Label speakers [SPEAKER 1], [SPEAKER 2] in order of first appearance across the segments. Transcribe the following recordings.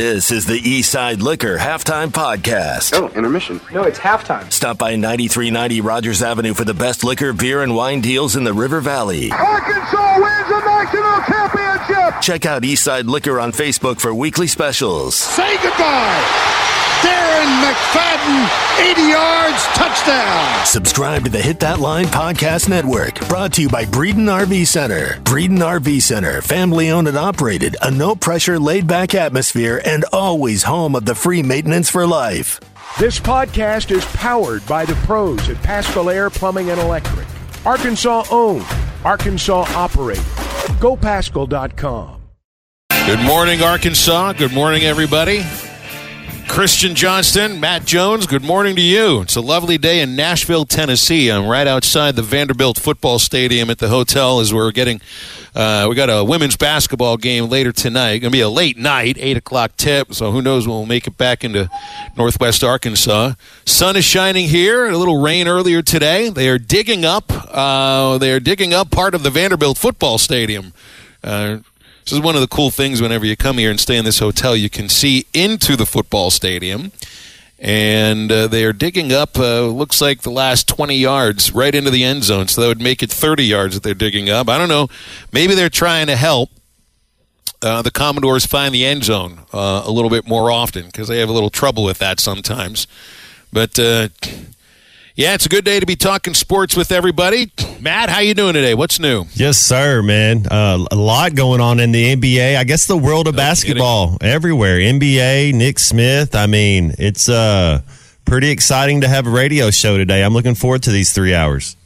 [SPEAKER 1] This is the Eastside Liquor Halftime Podcast.
[SPEAKER 2] Oh, intermission.
[SPEAKER 3] No, it's halftime.
[SPEAKER 1] Stop by 9390 Rogers Avenue for the best liquor, beer, and wine deals in the River Valley.
[SPEAKER 4] Arkansas wins the national championship.
[SPEAKER 1] Check out Eastside Liquor on Facebook for weekly specials.
[SPEAKER 4] Say goodbye. Darren McFadden, 80 yards, touchdown.
[SPEAKER 1] Subscribe to the Hit That Line Podcast Network, brought to you by Breeden RV Center. Breeden RV Center, family owned and operated, a no pressure, laid back atmosphere, and always home of the free maintenance for life.
[SPEAKER 5] This podcast is powered by the pros at Paschal Air Plumbing and Electric. Arkansas owned, Arkansas operated. GoPaschal.com.
[SPEAKER 6] Good morning, Arkansas. Good morning, everybody. Christian Johnston, Matt Jones, good morning to you. It's a lovely day in Nashville, Tennessee. I'm right outside the Vanderbilt football stadium at the hotel as we're getting, uh, we got a women's basketball game later tonight. Going to be a late night, 8 o'clock tip, so who knows when we'll make it back into northwest Arkansas. Sun is shining here, a little rain earlier today. They are digging up, uh, they are digging up part of the Vanderbilt football stadium. Uh, this is one of the cool things whenever you come here and stay in this hotel, you can see into the football stadium. And uh, they are digging up, uh, looks like the last 20 yards right into the end zone. So that would make it 30 yards that they're digging up. I don't know. Maybe they're trying to help uh, the Commodores find the end zone uh, a little bit more often because they have a little trouble with that sometimes. But uh, yeah, it's a good day to be talking sports with everybody. Matt, how you doing today? What's new?
[SPEAKER 7] Yes, sir, man. Uh, a lot going on in the NBA. I guess the world of
[SPEAKER 6] No
[SPEAKER 7] basketball everywhere. NBA, Nick Smith. I mean, it's uh, pretty exciting to have a radio show today. I'm looking forward to these three hours.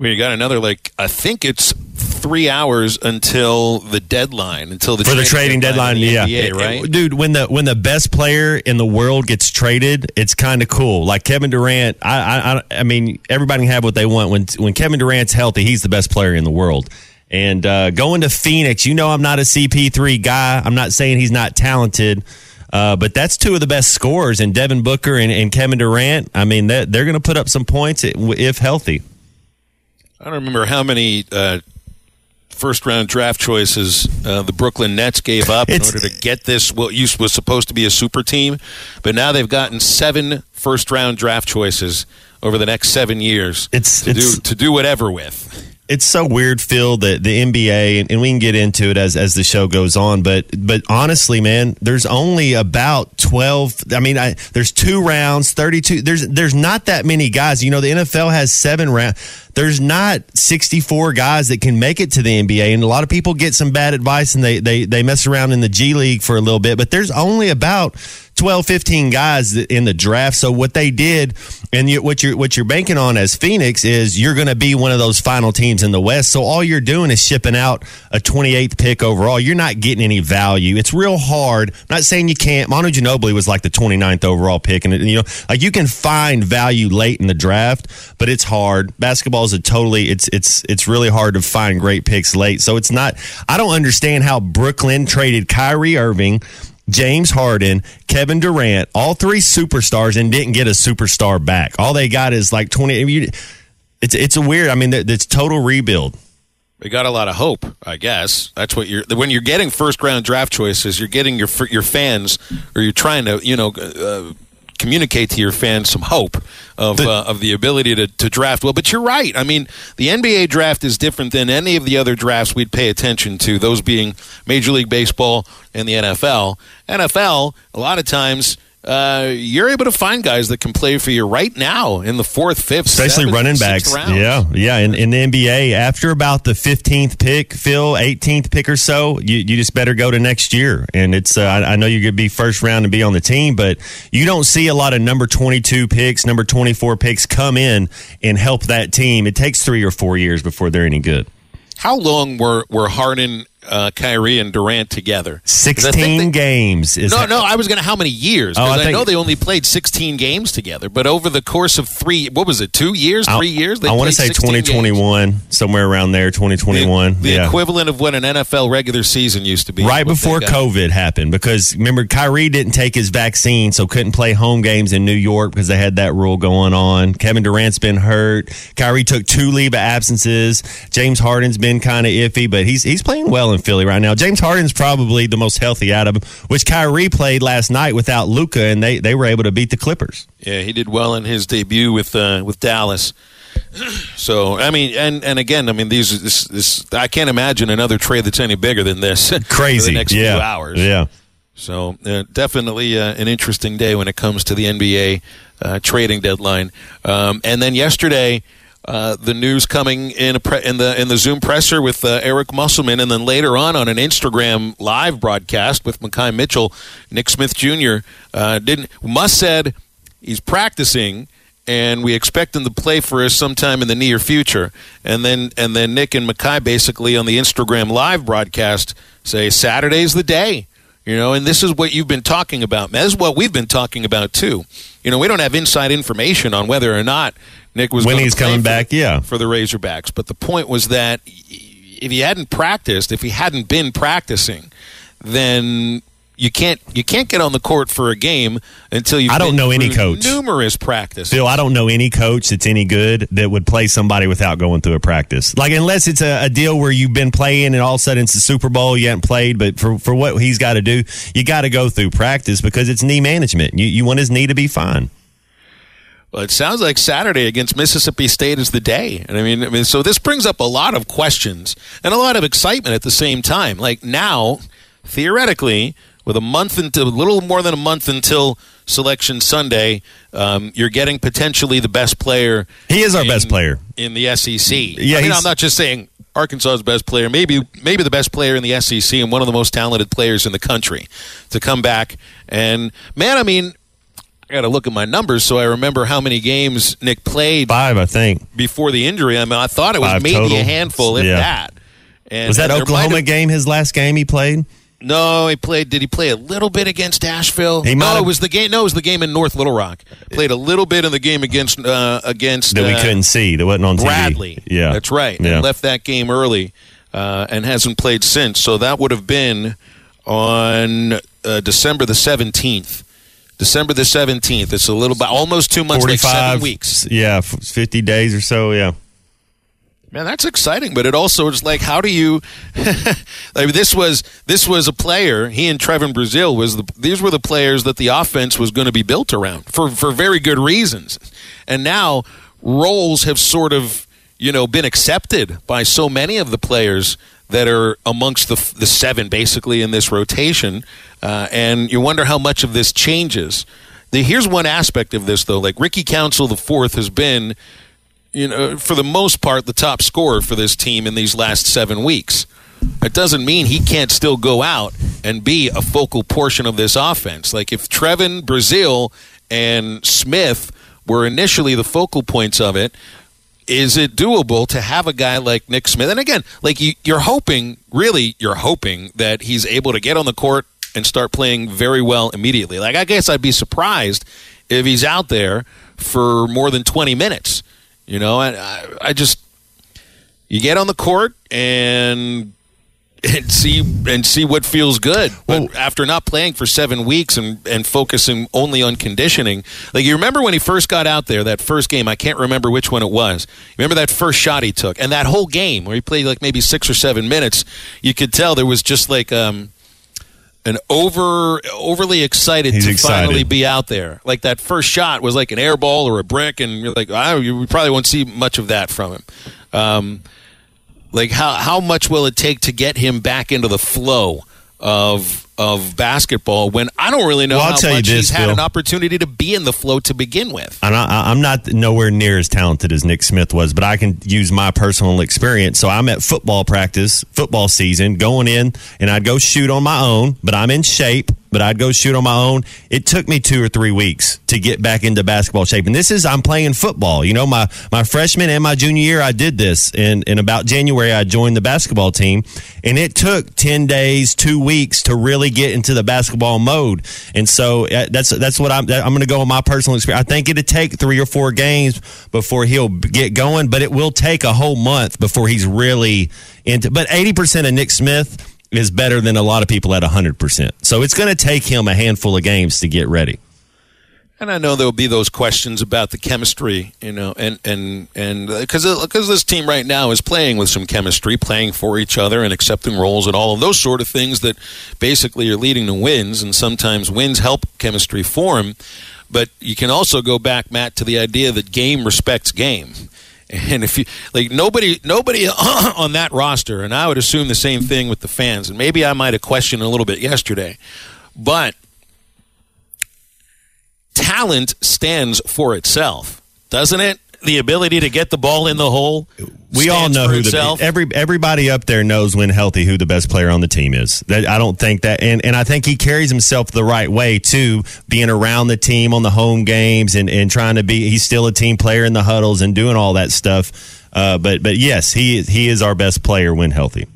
[SPEAKER 6] We got another like I think it's three hours until the deadline until the
[SPEAKER 7] For the trading deadline,
[SPEAKER 6] in the
[SPEAKER 7] yeah,
[SPEAKER 6] NBA, right?
[SPEAKER 7] dude. When the when the best player in the world gets traded, it's kind of cool. Like Kevin Durant, I, I I mean, everybody can have what they want. When when Kevin Durant's healthy, he's the best player in the world. And uh, going to Phoenix, you know, I'm not a CP3 guy. I'm not saying he's not talented. Uh, but that's two of the best scorers in Devin Booker and, and Kevin Durant. I mean, that, they're going to put up some points if healthy.
[SPEAKER 6] I don't remember how many uh, first round draft choices uh, the Brooklyn Nets gave up in
[SPEAKER 7] It's-
[SPEAKER 6] order to get this what used was supposed to be a super team, but now they've gotten seven first round draft choices over the next seven years.
[SPEAKER 7] It's-
[SPEAKER 6] to
[SPEAKER 7] it's-
[SPEAKER 6] do to do whatever with.
[SPEAKER 7] it's so weird, Phil, that the NBA, and we can get into it as as the show goes on. But but honestly, man, there's only about twelve. I mean, I, there's two rounds, thirty two. There's there's not that many guys. You know, the NFL has seven rounds. There's not 64 guys that can make it to the NBA, and a lot of people get some bad advice and they they they mess around in the G League for a little bit. But there's only about 12, 15 guys in the draft. So what they did, and you, what you're what you're banking on as Phoenix is you're going to be one of those final teams in the West. So all you're doing is shipping out a 28th pick overall. You're not getting any value. It's real hard. I'm not saying you can't. Manu Ginobili was like the 29th overall pick, and you know, like you can find value late in the draft, but it's hard. Basketball is a totally it's it's it's really hard to find great picks late. So it's not. I don't understand how Brooklyn traded Kyrie Irving. James Harden, Kevin Durant, all three superstars, and didn't get a superstar back. All they got is like twenty. I mean, you- It's it's a weird. I mean, it's total rebuild.
[SPEAKER 6] They got a lot of hope, I guess. That's what you're. When you're getting first round draft choices, you're getting your your fans, or you're trying to, you know, uh, communicate to your fans some hope of uh, of the ability to, to draft well. But you're right. I mean, the NBA draft is different than any of the other drafts we'd pay attention to. Those being Major League Baseball and the NFL. NFL, a lot of times. Uh, you're able to find guys that can play for you right now in the fourth, fifth,
[SPEAKER 7] especially
[SPEAKER 6] seventh,
[SPEAKER 7] running backs. Yeah, yeah. In, in the NBA, after about the fifteenth pick, Phil, eighteenth pick or so, you, you just better go to next year. And it's uh, I, I know you're going to be first round and be on the team, but you don't see a lot of number twenty two picks, number twenty four picks come in and help that team. It takes three or four years before they're any good.
[SPEAKER 6] How long were were Harden, uh, Kyrie, and Durant together.
[SPEAKER 7] Sixteen
[SPEAKER 6] they-
[SPEAKER 7] games is
[SPEAKER 6] No, no. I was going to how many years?
[SPEAKER 7] Oh, I
[SPEAKER 6] Because I, know they only played 16 games together, but over the course of three, what was it? Two years,
[SPEAKER 7] I-
[SPEAKER 6] three years? They
[SPEAKER 7] I want to say twenty twenty one, somewhere around there. Twenty twenty one.
[SPEAKER 6] The, the
[SPEAKER 7] yeah.
[SPEAKER 6] equivalent of what an NFL regular season used to be.
[SPEAKER 7] right before. COVID happened because remember Kyrie didn't take his vaccine, so couldn't play home games in New York because they had that rule going on. Kevin Durant's been hurt. Kyrie took two leave of absences. James Harden's been kind of iffy, but he's he's playing well well in Philly right now. James Harden's probably the most healthy out of them, which Kyrie played last night without Luka, and they, they were able to beat the Clippers.
[SPEAKER 6] Yeah, he did well in his debut with uh, with Dallas. So I mean, and and again, I mean, these this, this I can't imagine another trade that's any bigger than this.
[SPEAKER 7] Crazy,
[SPEAKER 6] next
[SPEAKER 7] yeah.
[SPEAKER 6] few hours.
[SPEAKER 7] Yeah.
[SPEAKER 6] So uh, definitely uh, an interesting day when it comes to the NBA uh, trading deadline. Um, and then yesterday, uh, the news coming in pre- in the in the Zoom presser with uh, Eric Musselman, and then later on on an Instagram live broadcast with Makhi Mitchell, Nick Smith Jr. Uh, didn't Muss said he's practicing. And we expect him to play for us sometime in the near future. And then, and then Nick and Makhi basically on the Instagram live broadcast say Saturday's the day. You know, and this is what you've been talking about. This is what we've been talking about too. You know, we don't have inside information on whether or not Nick was
[SPEAKER 7] When he's coming back,
[SPEAKER 6] the,
[SPEAKER 7] yeah.
[SPEAKER 6] for the Razorbacks. But the point was that if he hadn't practiced, if he hadn't been practicing, then you can't you can't get on the court for a game until you.
[SPEAKER 7] I don't know any coach.
[SPEAKER 6] Numerous practice.
[SPEAKER 7] Phil, I don't know any coach that's any good that would play somebody without going through a practice. Like, unless it's a, a deal where you've been playing and all of a sudden it's the Super Bowl, you haven't played, but for, for what he's got to do, you got to go through practice because it's knee management. You, you want his knee to be fine.
[SPEAKER 6] Well, it sounds like Saturday against Mississippi State is the day. And I mean, I mean, so this brings up a lot of questions and a lot of excitement at the same time. Like now, theoretically, with a month until a little more than a month until selection Sunday, um, you're getting potentially the best player.
[SPEAKER 7] He is our
[SPEAKER 6] in-
[SPEAKER 7] best player.
[SPEAKER 6] in the SEC.
[SPEAKER 7] Yeah,
[SPEAKER 6] I mean, I'm not just saying Arkansas's best player, maybe maybe the best player in the SEC and one of the most talented players in the country to come back. And man, I mean, I got to look at my numbers so I remember how many games Nick played
[SPEAKER 7] Five, I think.
[SPEAKER 6] before the injury. I mean, I thought it was
[SPEAKER 7] Five
[SPEAKER 6] maybe
[SPEAKER 7] total.
[SPEAKER 6] a handful, if
[SPEAKER 7] Yeah.
[SPEAKER 6] that. And,
[SPEAKER 7] Was that Oklahoma game his last game he played?
[SPEAKER 6] No, he played. Did he play a little bit against Asheville?
[SPEAKER 7] He
[SPEAKER 6] no, it was the game. No, it was the game in North Little Rock. Played a little bit in the game against uh, against
[SPEAKER 7] That we
[SPEAKER 6] uh,
[SPEAKER 7] couldn't see. That wasn't on TV.
[SPEAKER 6] Bradley.
[SPEAKER 7] Yeah.
[SPEAKER 6] that's right.
[SPEAKER 7] Yeah.
[SPEAKER 6] Left that game early uh, and hasn't played since. So that would have been on uh, December the seventeenth. December the seventeenth. It's a little bit almost two months, like seven weeks.
[SPEAKER 7] Yeah, 50 days or so. Yeah.
[SPEAKER 6] Man, that's exciting, but it also is like, how do you? I mean, this was this was a player. He and Trevon Brazile was the. These were the players that the offense was going to be built around for for very good reasons, and now roles have sort of you know been accepted by so many of the players that are amongst the the seven basically in this rotation, uh, and you wonder how much of this changes. The, here's one aspect of this though, like Ricky Council the fourth has been you know, for the most part, the top scorer for this team in these last seven weeks. It doesn't mean he can't still go out and be a focal portion of this offense. Like if Trevon, Brazile, and Smith were initially the focal points of it, is it doable to have a guy like Nick Smith? And again, like you, you're hoping, really, you're hoping that he's able to get on the court and start playing very well immediately. Like I guess I'd be surprised if he's out there for more than 20 minutes. You know, and I, I just you get on the court and and see and see what feels good. But
[SPEAKER 7] Well-
[SPEAKER 6] after not playing for seven weeks and and focusing only on conditioning, like you remember when he first got out there, that first game, I can't remember which one it was. Remember that first shot he took, and that whole game where he played like maybe six or seven minutes. You could tell there was just like um an over overly excited
[SPEAKER 7] He's
[SPEAKER 6] to
[SPEAKER 7] excited.
[SPEAKER 6] finally be out there. Like that first shot was like an air ball or a brick, and you're like, I, you probably won't see much of that from him. Um, like how how much will it take to get him back into the flow of of basketball when I don't really know
[SPEAKER 7] Well,
[SPEAKER 6] how much
[SPEAKER 7] this,
[SPEAKER 6] he's had
[SPEAKER 7] Bill.
[SPEAKER 6] an opportunity to be in the flow to begin with.
[SPEAKER 7] I'm I'm not nowhere near as talented as Nick Smith was, but I can use my personal experience. So I'm at football practice, football season, going in, and I'd go shoot on my own, but I'm in shape. But I'd go shoot on my own. It took me two or three weeks to get back into basketball shape. And this is I'm playing football. You know, my my freshman and my junior year, I did this. And in about January, I joined the basketball team, and it took ten days, two weeks to really get into the basketball mode. And so uh, that's that's what I'm I'm going to go on my personal experience. I think it'd take three or four games before he'll get going, but it will take a whole month before he's really into. But eighty percent of Nick Smith is better than a lot of people at hundred percent. So it's going to take him a handful of games to get ready.
[SPEAKER 6] And I know there'll be those questions about the chemistry, you know, and and and because uh, because uh, this team right now is playing with some chemistry, playing for each other and accepting roles and all of those sort of things that basically are leading to wins, and sometimes wins help chemistry form. But you can also go back, Matt, to the idea that game respects game. And if you like nobody nobody on that roster, and I would assume the same thing with the fans, and maybe I might have questioned a little bit yesterday, but talent stands for itself, doesn't it? The ability to get the ball in the hole.
[SPEAKER 7] We all know who
[SPEAKER 6] itself.
[SPEAKER 7] the every everybody up there knows when healthy who the best player on the team is. That I don't think that, and, and I think he carries himself the right way too, being around the team on the home games and, and trying to be. He's still a team player in the huddles and doing all that stuff. Uh, but but yes, he he is our best player when healthy.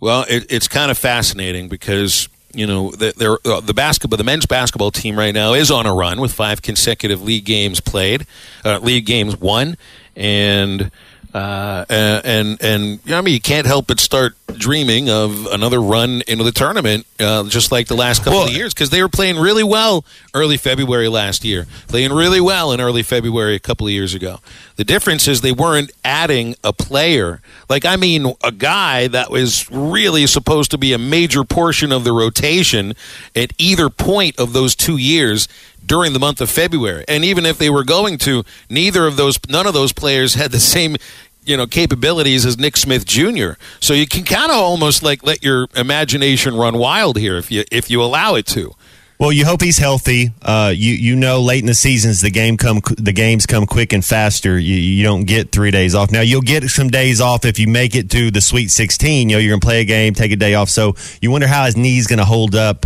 [SPEAKER 6] Well, it, it's kind of fascinating because you know, the, uh, the basketball, the men's basketball team right now is on a run with five consecutive league games played, uh, league games won, and uh, and and you know, I mean, you can't help but start dreaming of another run into the tournament, uh, just like the last couple well, of years, because they were playing really well early February last year, playing really well in early February a couple of years ago. The difference is they weren't adding a player, like I mean, a guy that was really supposed to be a major portion of the rotation at either point of those two years during the month of February. And even if they were going to, neither of those, none of those players had the same you know capabilities as Nick Smith Jr. So you can kind of almost like let your imagination run wild here if you if you allow it to.
[SPEAKER 7] Well, you hope he's healthy. Uh, you you know, late in the seasons, the game come the games come quick and faster. You, you don't get three days off. Now you'll get some days off if you make it to the Sweet 16. You know, you're gonna play a game, take a day off. So you wonder how his knee's gonna hold up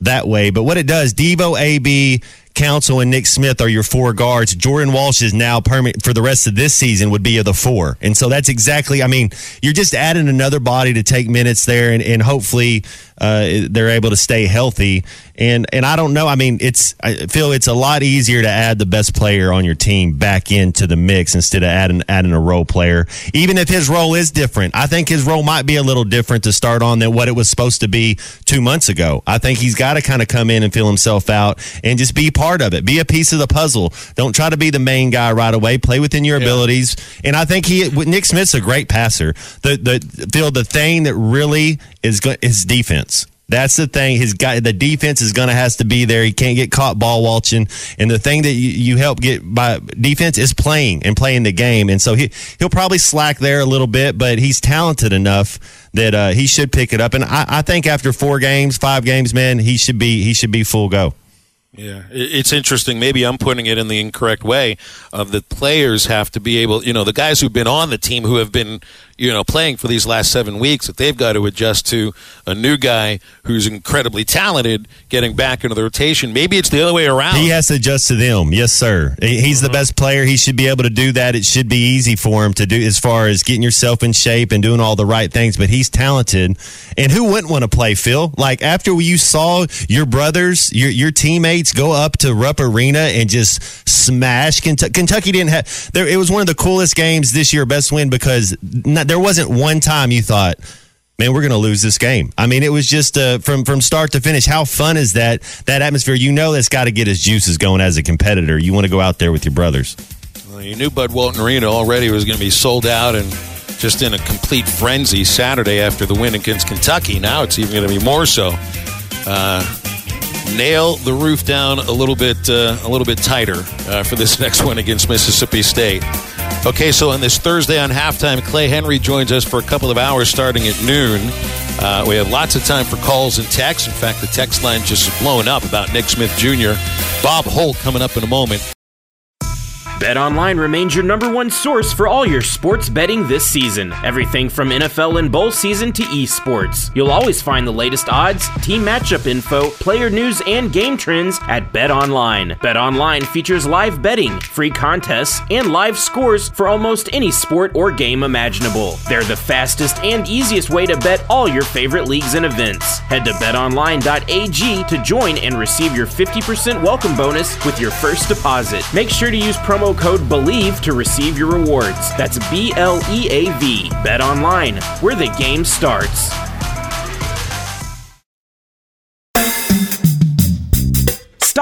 [SPEAKER 7] that way. But what it does, Devo, AB, Council and Nick Smith are your four guards. Jordan Walsh is now permanent for the rest of this season would be of the four. And so that's exactly, I mean, you're just adding another body to take minutes there and, and hopefully uh, they're able to stay healthy. And and I don't know. I mean, it's I feel it's a lot easier to add the best player on your team back into the mix instead of adding adding a role player. Even if his role is different, I think his role might be a little different to start on than what it was supposed to be two months ago. I think he's got to kind of come in and feel himself out and just be part of it, be a piece of the puzzle. Don't try to be the main guy right away. Play within your yeah. abilities. And I think he Nick Smith's a great passer. The the feel the thing that really is is defense. That's the thing. His guy, the defense is going to has to be there. He can't get caught ball watching. And the thing that you, you help get by defense is playing and playing the game. And so he he'll probably slack there a little bit, but he's talented enough that uh, he should pick it up. And I, I think after four games, five games, man, he should be he should be full go.
[SPEAKER 6] Yeah, it's interesting. Maybe I'm putting it in the incorrect way. Of the players have to be able, you know, the guys who've been on the team who have been you know, playing for these last seven weeks that they've got to adjust to a new guy who's incredibly talented getting back into the rotation. Maybe it's the other way around.
[SPEAKER 7] He has to adjust to them. Yes, sir. He's the uh-huh. best player. He should be able to do that. It should be easy for him to do as far as getting yourself in shape and doing all the right things. But he's talented. And who wouldn't want to play, Phil? Like after you saw your brothers, your your teammates go up to Rupp Arena and just smash Kentucky. Kentucky didn't have there. It was one of the coolest games this year, best win because not, there wasn't one time you thought, man, we're going to lose this game. I mean, it was just uh, from from start to finish. How fun is that? That atmosphere. You know, that's got to get his juices going as a competitor. You want to go out there with your brothers.
[SPEAKER 6] Well, you knew Bud Walton Arena already was going to be sold out and just in a complete frenzy Saturday after the win against Kentucky. Now it's even going to be more so. Uh, nail the roof down a little bit uh, a little bit tighter uh, for this next one against Mississippi State. Okay, so on this Thursday on halftime, Clay Henry joins us for a couple of hours starting at noon. Uh, we have lots of time for calls and texts. In fact, the text line just is blowing up about Nick Smith Jr. Bob Holt coming up in a moment.
[SPEAKER 2] BetOnline remains your number one source for all your sports betting this season. Everything from NFL and bowl season to esports. You'll always find the latest odds, team matchup info, player news, and game trends at BetOnline. BetOnline features live betting, free contests, and live scores for almost any sport or game imaginable. They're the fastest and easiest way to bet all your favorite leagues and events. Head to betonline.ag to join and receive your 50% welcome bonus with your first deposit. Make sure to use promo promo code BELIEVE to receive your rewards. That's B L E A V. Bet online, where the game starts.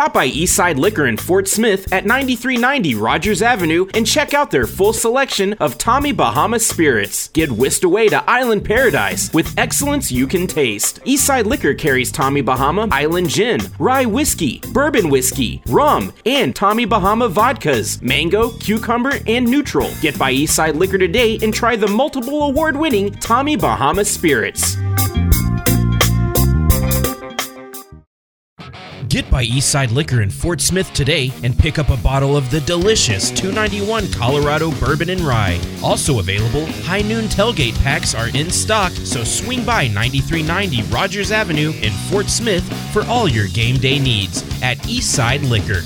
[SPEAKER 2] Stop by Eastside Liquor in Fort Smith at 9390 Rogers Avenue and check out their full selection of Tommy Bahama spirits. Get whisked away to Island Paradise with excellence you can taste. Eastside Liquor carries Tommy Bahama Island Gin, Rye Whiskey, Bourbon Whiskey, Rum, and Tommy Bahama vodkas, mango, cucumber, and neutral. Get by Eastside Liquor today and try the multiple award winning Tommy Bahama spirits. Get by Eastside Liquor in Fort Smith today and pick up a bottle of the delicious 291 Colorado Bourbon and Rye. Also available, High Noon Tailgate packs are in stock, so swing by 9390 Rogers Avenue in Fort Smith for all your game day needs at Eastside Liquor.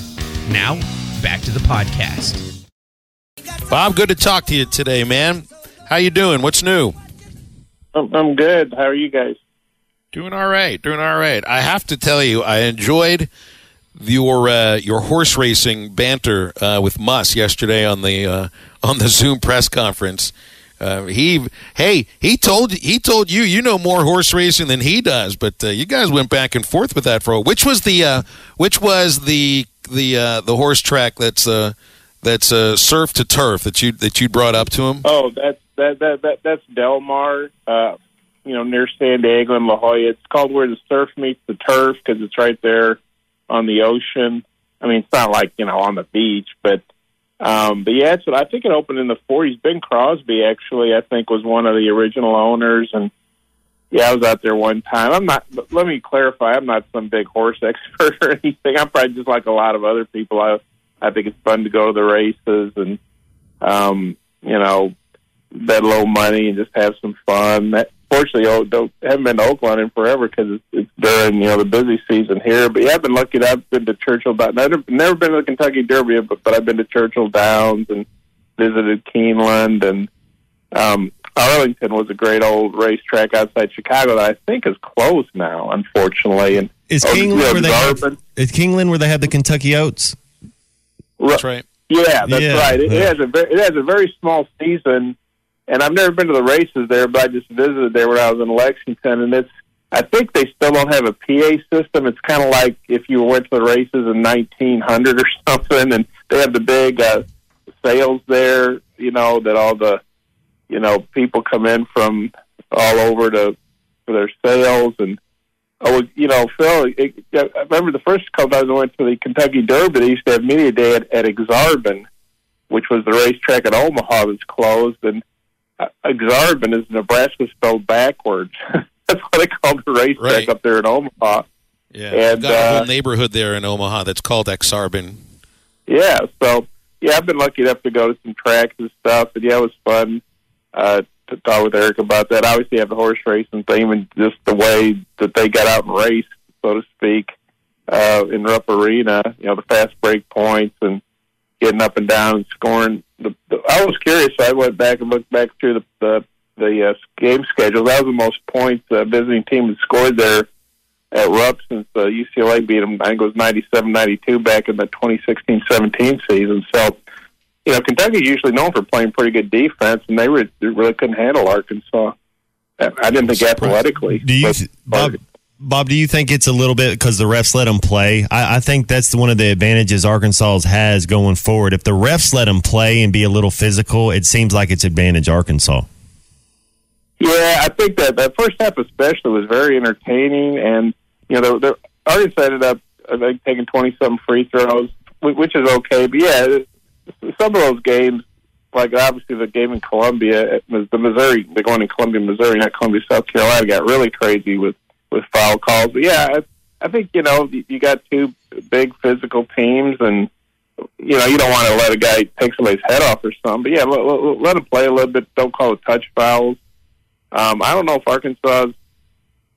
[SPEAKER 2] Now, back to the podcast.
[SPEAKER 6] Bob, good to talk to you today, man. How you doing? What's new?
[SPEAKER 3] I'm, I'm good. How are you guys?
[SPEAKER 6] Doing all right. Doing all right. I have to tell you, I enjoyed your uh, your horse racing banter uh, with Muss yesterday on the uh, on the Zoom press conference. Uh, he hey he told he told you you know more horse racing than he does, but uh, you guys went back and forth with that for a, which was the uh, which was the the the horse track that's that's surf to turf that you that you brought up to him.
[SPEAKER 3] Oh, that's that that, that that's Del Mar you know, near San Diego and La Jolla. It's called where the surf meets the turf because it's right there on the ocean. I mean, it's not like you know on the beach, but um, but yeah, it's I think it opened in the 40s. Bing Crosby actually, I think, was one of the original owners, and yeah, I was out there one time. I'm not. Let me clarify. I'm not some big horse expert or anything. I'm probably just like a lot of other people. I I think it's fun to go to the races and um, you know bet a little money and just have some fun. That, fortunately, oh, don't haven't been to Oaklawn in forever because it's, it's during you know the busy season here. But yeah, I've been lucky. That I've been to Churchill Downs. Never, never been to the Kentucky Derby, but but I've been to Churchill Downs and visited Keeneland and um, Arlington was a great old racetrack outside Chicago that I think is closed now, unfortunately. And
[SPEAKER 7] is oh, Keeneland where they have, is Keeneland where they have the Kentucky Oaks?
[SPEAKER 6] That's right.
[SPEAKER 3] Yeah, that's yeah. right. It, yeah. it has a very, it has a very small season and I've never been to the races there, but I just visited there when I was in Lexington, and it's. I think they still don't have a PA system. It's kind of like if you went to the races in 1900 or something, and they have the big uh, sales there. You know that all the, you know, people come in from all over to for their sales, and oh, you know, Phil. It, I remember the first couple times I went to the Kentucky Derby. They used to have media day at, at Ak-Sar-Ben, which was the racetrack at Omaha that's closed, and Ak-Sar-Ben is Nebraska spelled backwards. that's why they call the racetrack right. up there in Omaha.
[SPEAKER 6] Yeah, and got a whole uh, neighborhood there in Omaha that's called Ak-Sar-Ben.
[SPEAKER 3] Yeah, so yeah, I've been lucky enough to go to some tracks and stuff, and yeah, it was fun uh, to talk with Eric about that. Obviously, have the horse racing theme and just the way that they got out and raced, so to speak, uh, in Rupp Arena. You know, the fast break points and getting up and down and scoring. The, I was curious. So I went back and looked back through the the, the uh, game schedule. That was the most points the uh, visiting team had scored there at Rupp since uh, UCLA beat them. I think it was 97-92 back in the 2016-17 season. So, you know, Kentucky's usually known for playing pretty good defense, and they, were, they really couldn't handle Arkansas. I didn't think athletically.
[SPEAKER 7] Do you, Bob, Bob, do you think it's a little bit because the refs let them play? I, I, think that's one of the advantages Arkansas has going forward. If the refs let them play and be a little physical, it seems like it's advantage Arkansas.
[SPEAKER 3] Yeah, I think that that first half especially was very entertaining, and you know, the, the Arkansas ended up think taking twenty some free throws, which is okay. But yeah, some of those games, like obviously the game in Columbia, the Missouri, the going in Columbia, Missouri, not Columbia, South Carolina, got really crazy with with foul calls. But yeah, I, I think you know you got two big physical teams, and you know you don't want to let a guy take somebody's head off or something. But yeah, let, let, let him play a little bit. Don't call it touch fouls. Um, I don't know if Arkansas is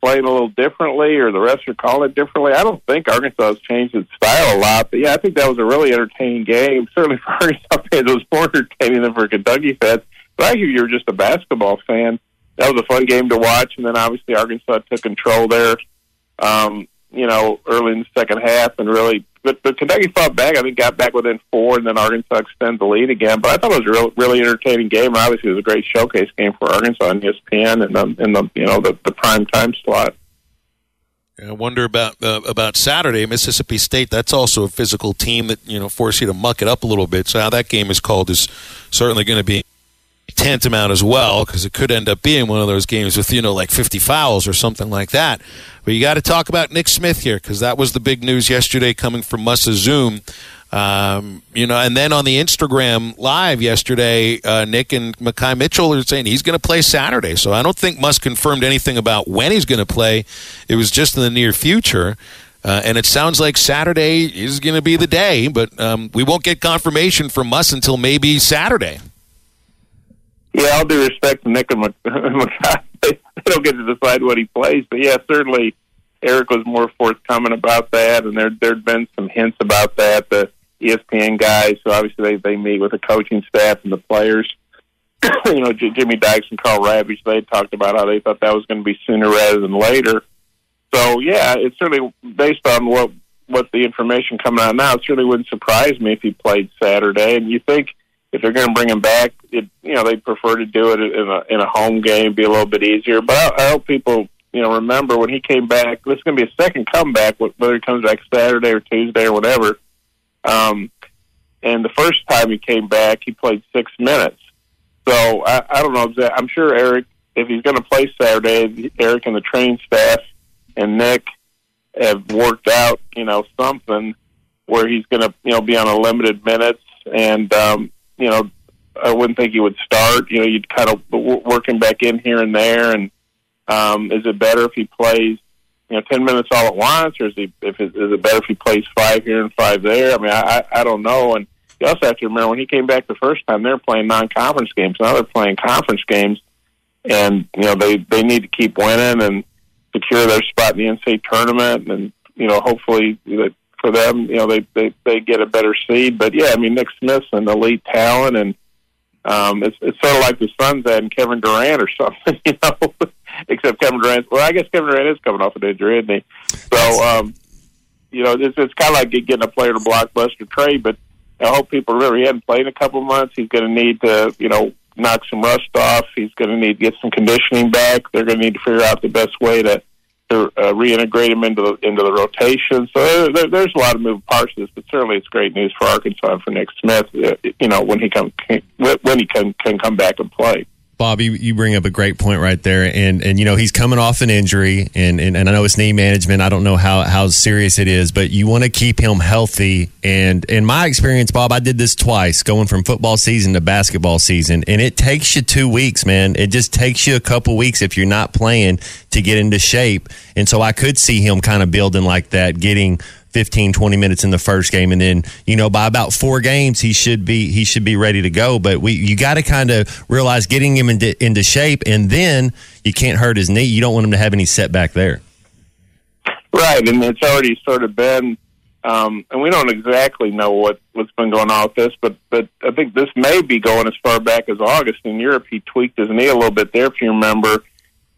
[SPEAKER 3] playing a little differently or the refs are calling it differently. I don't think Arkansas has changed its style a lot. But yeah, I think that was a really entertaining game. Certainly for Arkansas fans, it was more entertaining than for Kentucky fans. But I hear you're just a basketball fan that was a fun game to watch. And then obviously Arkansas took control there, um, you know, early in the second half and really. But, but Kentucky fought back. I think got back within four, and then Arkansas extended the lead again. But I thought it was a real, really entertaining game. Obviously, it was a great showcase game for Arkansas on ESPN and the, in the you know the, the prime time slot.
[SPEAKER 6] I wonder about uh, about Saturday, Mississippi State. That's also a physical team that you know force you to muck it up a little bit. So how that game is called is certainly going to be tantamount as well because it could end up being one of those games with you know like 50 fouls or something like that. But you got to talk about Nick Smith here because that was the big news yesterday coming from Musa Zoom. Um, you know, and then on the Instagram live yesterday, uh, Nick and Makhi Mitchell are saying he's going to play Saturday. So I don't think Muss confirmed anything about when he's going to play. It was just in the near future. Uh, and it sounds like Saturday is going to be the day, but um, we won't get confirmation from Muss until maybe Saturday.
[SPEAKER 3] Yeah, all due respect to Nick and Makhi, they don't get to decide what he plays. But yeah, certainly Eric was more forthcoming about that, and there there'd been some hints about that. The ESPN guys, so obviously they they meet with the coaching staff and the players. you know, J- Jimmy Dykes and Karl Ravech, they talked about how they thought that was going to be sooner rather than later. So yeah, it's certainly based on what what the information coming out now. It certainly wouldn't surprise me if he played Saturday. And you think if they're going to bring him back, it, you know, they'd prefer to do it in a in a home game, be a little bit easier. But I, I hope people, you know, remember when he came back. This is going to be a second comeback, whether he comes back Saturday or Tuesday or whatever. Um, and the first time he came back, he played six minutes. So I, I don't know. I'm sure Eric, if he's going to play Saturday, Eric and the training staff and Nick have worked out, you know, something where he's going to, you know, be on a limited minutes and um, you know, I wouldn't think he would start. You know, you'd kind of work him back in here and there. And um, is it better if he plays, you know, ten minutes all at once, or is he if it, is it better if he plays five here and five there? I mean, I I don't know. And you also have to remember when he came back the first time, they're playing non-conference games. Now they're playing conference games, and you know they they need to keep winning and secure their spot in the NCAA tournament, and you know hopefully that for them. You know, they they they get a better seed. But yeah, I mean, Nick Smith's an elite talent, and um, it's it's sort of like the Suns and Kevin Durant or something. You know, except Kevin Durant. Well, I guess Kevin Durant is coming off an injury, isn't he? So, um, you know, it's it's kind of like getting a player to blockbuster trade. But I hope people remember he hadn't played in a couple of months. He's going to need to, you know, knock some rust off. He's going to need to get some conditioning back. They're going to need to figure out the best way to to uh, reintegrate him into the into the rotation. So there, there's a lot of moving parts to this, but certainly it's great news for Arkansas and for Nick Smith. Uh, you know when he come when he can can come back and play.
[SPEAKER 7] Bob, you, you bring up a great point right there, and and you know he's coming off an injury, and, and, and I know it's knee management. I don't know how, how serious it is, but you want to keep him healthy. And in my experience, Bob, I did this twice, going from football season to basketball season, and it takes you two weeks, man. It just takes you a couple weeks if you're not playing to get into shape. And so I could see him kind of building like that, getting 15 20 minutes in the first game and then you know by about four games he should be he should be ready to go. But we you got to kind of realize getting him into, into shape and then you can't hurt his knee. You don't want him to have any setback there.
[SPEAKER 3] Right and it's already sort of been um, and we don't exactly know what what's been going on with this but but i think this may be going as far back as august. In europe he tweaked his knee a little bit there if you remember.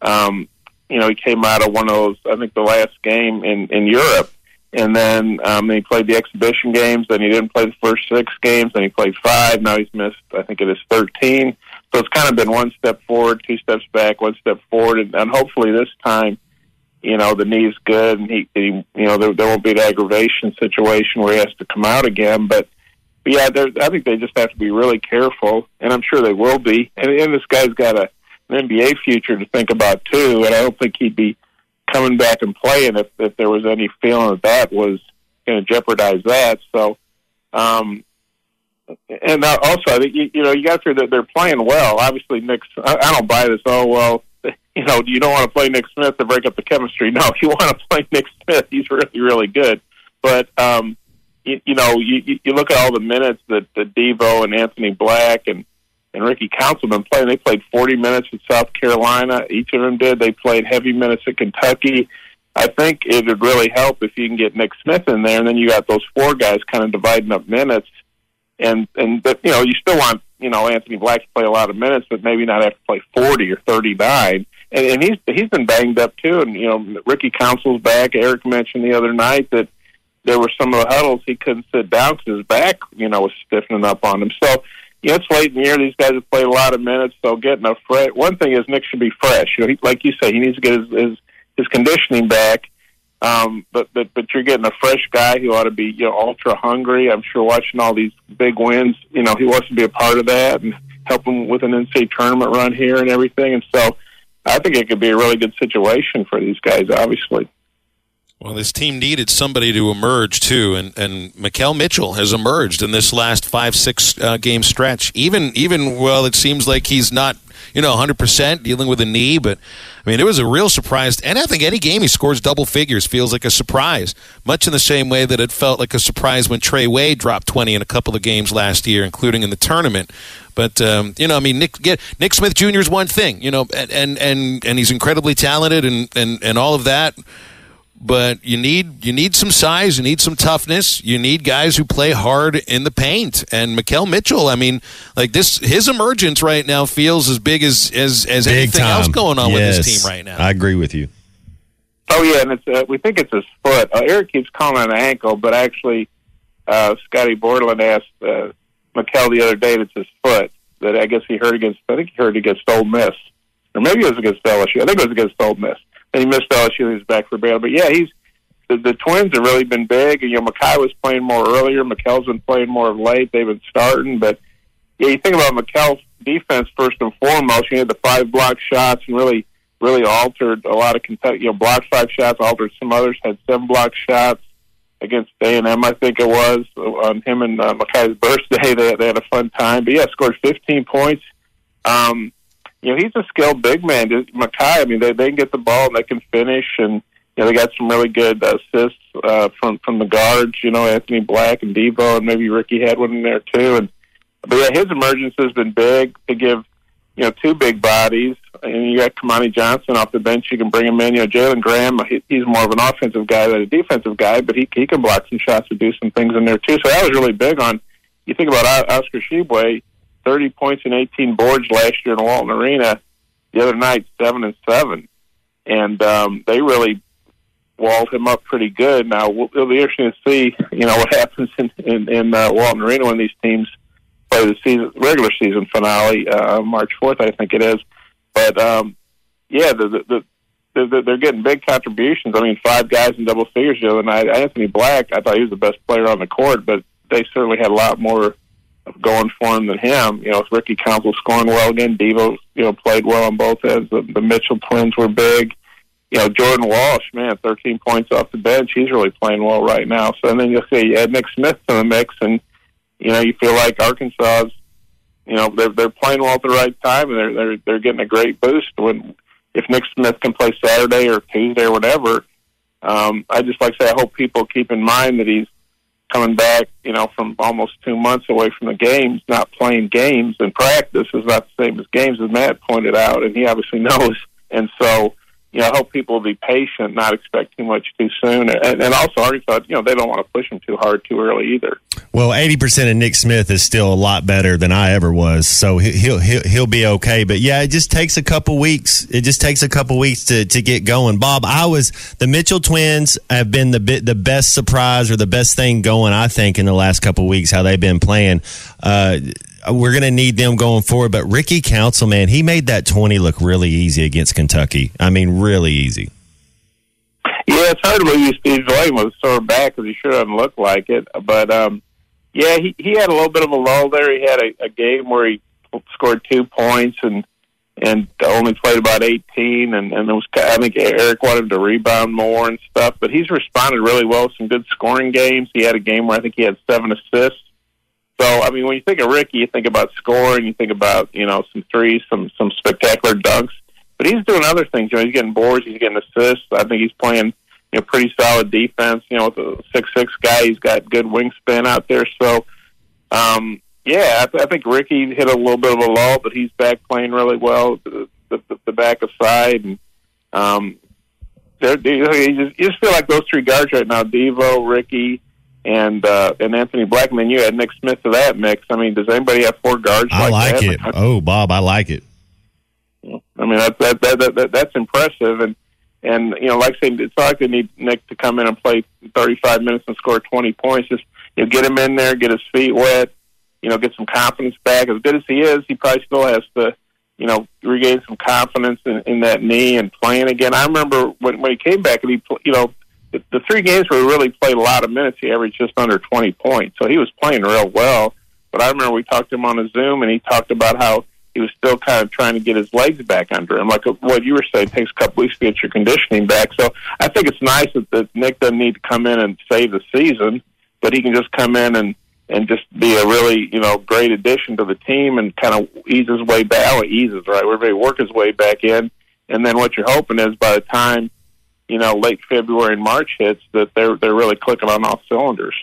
[SPEAKER 3] Um, you know he came out of one of those i think the last game in in europe and then um, he played the exhibition games. Then he didn't play the first six games. Then he played five. Now he's missed. I think it is thirteen. So it's kind of been one step forward, two steps back, one step forward, and, and hopefully this time, you know, the knee's good, and he, he you know, there, there won't be an aggravation situation where he has to come out again. But, but yeah, I think they just have to be really careful, and I'm sure they will be. And, and this guy's got a an NBA future to think about too, and I don't think he'd be coming back and playing if, if there was any feeling that that was going to jeopardize that. So, um, and also, I think you, you know you got to that they're playing well. Obviously, Nick's. I, I don't buy this. Oh well, you know you don't want to play Nick Smith to break up the chemistry. No, you want to play Nick Smith. He's really really good. But um, you, you know you, you look at all the minutes that, that Devo and Anthony Black and and Ricky Councilman playing. They played 40 minutes at South Carolina. Each of them did. They played heavy minutes at Kentucky. I think it would really help if you can get Nick Smith in there, and then you got those four guys kind of dividing up minutes. And and but you know you still want you know Anthony Black to play a lot of minutes, but maybe not have to play 40 or 39. And, and he's he's been banged up too. And you know Ricky Council's back. Eric mentioned the other night that there were some of the huddles he couldn't sit down because his back you know was stiffening up on him. So you know, it's late in the year. These guys have played a lot of minutes, so getting a fresh. One thing is Nick should be fresh. You know, he, like you say, he needs to get his his, his conditioning back. Um, but but but you're getting a fresh guy who ought to be you know ultra hungry. I'm sure watching all these big wins, you know, he wants to be a part of that and help him with an NCAA tournament run here and everything. And so, I think it could be a really good situation for these guys. Obviously.
[SPEAKER 6] Well, this team needed somebody to emerge too, and and Makhel Mitchell has emerged in this last five six uh, game stretch. Even even well, it seems like he's not you know 100 percent dealing with a knee, but I mean it was a real surprise. And I think any game he scores double figures feels like a surprise, much in the same way that it felt like a surprise when Trey Wade dropped 20 in a couple of games last year, including in the tournament. But um, you know, I mean, Nick Nick Smith Jr. is one thing, you know, and and and, and he's incredibly talented and, and and all of that but you need you need some size, you need some toughness, you need guys who play hard in the paint. And Makhel Mitchell, I mean, like this, his emergence right now feels as big as as, as
[SPEAKER 7] Big
[SPEAKER 6] anything
[SPEAKER 7] time.
[SPEAKER 6] else going on
[SPEAKER 7] Yes.
[SPEAKER 6] with this team right now.
[SPEAKER 7] I agree with you.
[SPEAKER 3] Oh yeah, and it's uh, we think it's his foot. Uh, Eric keeps calling it an ankle, but actually, uh, Scottie Bordelon asked uh, Makhel the other day that it's his foot that I guess he hurt against. I think he hurt against Ole Miss, or maybe it was against LSU. I think it was against Ole Miss. And he missed LSU. He's back for Baylor, but yeah, he's the, the Twins have really been big. And you know, Makhi was playing more earlier. Makhel's been playing more of late. They've been starting, but yeah, you think about Makhel's defense first and foremost. You had the five block shots and really, really altered a lot of Kentucky. You know, blocked five shots, altered some others. Had seven block shots against A and M, I think it was on him and uh, Makhi's birthday. They, they had a fun time, but yeah, scored 15 points. Um, you know, he's a skilled big man. Mackay, I mean, they they can get the ball and they can finish, and you know, they got some really good assists uh, from from the guards. You know, Anthony Black and Devo, and maybe Ricky had one in there too. And but yeah, his emergence has been big to give you know two big bodies, and you got Kamani Johnson off the bench. You can bring him in. You know, Jalen Graham, he, he's more of an offensive guy than a defensive guy, but he he can block some shots and do some things in there too. So that was really big on. You think about Oscar Tshiebwe, thirty points and eighteen boards last year in Walton Arena. The other night, seven and seven, and um, they really walled him up pretty good. Now it'll be interesting to see, you know, what happens in in, in uh, Walton Arena when these teams play the season regular season finale uh, March fourth, I think it is. But um, yeah, the the. the they're, they're getting big contributions. I mean, five guys in double figures the other night. Anthony Black, I thought he was the best player on the court, but they certainly had a lot more going for him than him. You know, with Ricky Council scoring well again, Devo, you know, played well on both ends. The, the Mitchell twins were big. You know, Jordan Walsh, man, 13 points off the bench. He's really playing well right now. So and then you'll see you add Nick Smith to the mix, and you know, you feel like Arkansas's, you know, they're they're playing well at the right time, and they're they're they're getting a great boost when if Nick Smith can play Saturday or Tuesday or whatever. Um, I just like to say, I hope people keep in mind that he's coming back, you know, from almost two months away from the games, not playing games and practice is not the same as games, as Matt pointed out, and he obviously knows. And so, you know, I hope people be patient, not expect too much too soon. And, and also, Arkansas, you know, they don't want to push him too hard too early either.
[SPEAKER 7] Well, eighty percent of Nick Smith is still a lot better than I ever was, so he- he'll he'll he'll be okay. But yeah, it just takes a couple weeks. It just takes a couple weeks to, to get going. Bob, I was the Mitchell twins have been the bit the best surprise or the best thing going. I think in the last couple weeks how they've been playing. Uh, we're going to need them going forward. But Ricky Councilman, he made that twenty look really easy against Kentucky. I mean, really easy.
[SPEAKER 3] Yeah, it's hard to believe Steve Williams was sore back because he sure doesn't look like it. But um, yeah, he he had a little bit of a lull there. He had a, a game where he scored two points and and only played about eighteen. And and it was I think Eric wanted to rebound more and stuff. But he's responded really well. Some good scoring games. He had a game where I think he had seven assists. So I mean, when you think of Ricky, you think about scoring. You think about you know some threes, some some spectacular dunks. But he's doing other things. You know, he's getting boards. He's getting assists. I think he's playing you know pretty solid defense. You know, with a six six guy, he's got good wingspan out there. So, um, yeah, I, th- I think Ricky hit a little bit of a lull, but he's back playing really well. The, the, the, back side and um, they're, they, you, just, you just feel like those three guards right now: Devo, Ricky, and uh, and Anthony Blackman. You add Nick Smith to that mix. I mean, does anybody have four guards?
[SPEAKER 7] I like
[SPEAKER 3] that?
[SPEAKER 7] it. Oh, Bob, I like it.
[SPEAKER 3] I mean, that, that, that, that, that that's impressive. And, and, you know, like I said, it's not like they need Nick to come in and play 35 minutes and score 20 points. Just, you know, get him in there, get his feet wet, you know, get some confidence back. As good as he is, he probably still has to, you know, regain some confidence in, in that knee and playing again. I remember when, when he came back and he, you know, the, the three games where he really played a lot of minutes, he averaged just under 20 points. So he was playing real well. But I remember we talked to him on a Zoom, and he talked about how he was still kind of trying to get his legs back under him. Like uh, what you were saying, it takes a couple weeks to get your conditioning back. So I think it's nice that, that Nick doesn't need to come in and save the season, but he can just come in and and just be a really you know great addition to the team and kind of ease his way back. Oh, eases right, he work his way back in, and then what you're hoping is by the time you know late February and March hits that they're they're really clicking on all cylinders.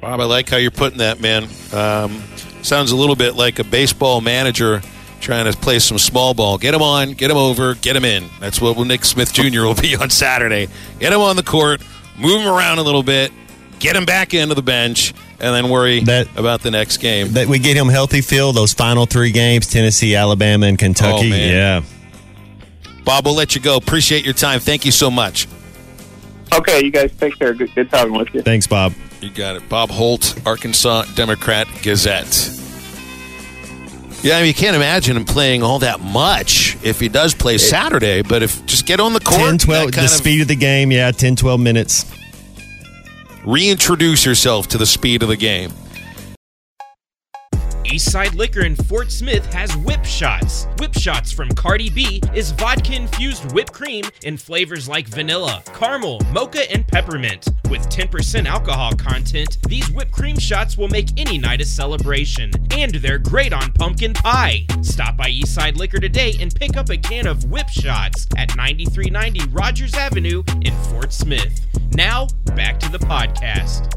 [SPEAKER 6] Bob, I like how you're putting that, man. Um, sounds a little bit like a baseball manager trying to play some small ball. Get him on, get him over, get him in. That's what Nick Smith Jr. will be on Saturday. Get him on the court, move him around a little bit, get him back into the bench, and then worry
[SPEAKER 7] That-
[SPEAKER 6] about the next game.
[SPEAKER 7] That we get him healthy, Phil. Those final three games: Tennessee, Alabama, and Kentucky.
[SPEAKER 6] Oh, man.
[SPEAKER 7] yeah.
[SPEAKER 6] Bob, we'll let you go. Appreciate your time. Thank you so much.
[SPEAKER 3] Okay, you guys take care. Good, good talking with you.
[SPEAKER 7] Thanks, Bob.
[SPEAKER 6] You got it. Bob Holt, Arkansas Democrat Gazette. Yeah, I mean, you can't imagine him playing all that much if he does play Saturday, but if just get on the court,
[SPEAKER 7] 10, 12, the
[SPEAKER 6] of
[SPEAKER 7] speed of the game. Yeah, 10, 12 minutes.
[SPEAKER 6] reintroduce yourself to the speed of the game.
[SPEAKER 2] Eastside Liquor in Fort Smith has Whip Shots. Whip Shots from Cardi B is vodka infused whipped cream in flavors like vanilla, caramel, mocha, and peppermint. With 10% alcohol content, these whipped cream shots will make any night a celebration. And they're great on pumpkin pie. Stop by Eastside Liquor today and pick up a can of Whip Shots at 9390 Rogers Avenue in Fort Smith. Now, back to the podcast.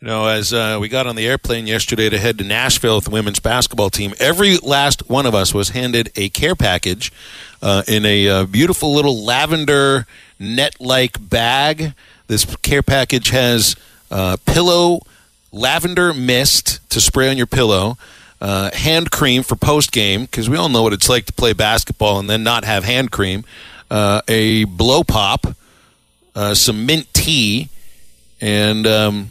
[SPEAKER 6] You know, as uh, we got on the airplane yesterday to head to Nashville with the women's basketball team, every last one of us was handed a care package uh, in a uh, beautiful little lavender net like bag. This care package has uh, pillow lavender mist to spray on your pillow. Uh, hand cream for post game because we all know what it's like to play basketball and then not have hand cream. Uh, a blow pop, some mint tea, and um,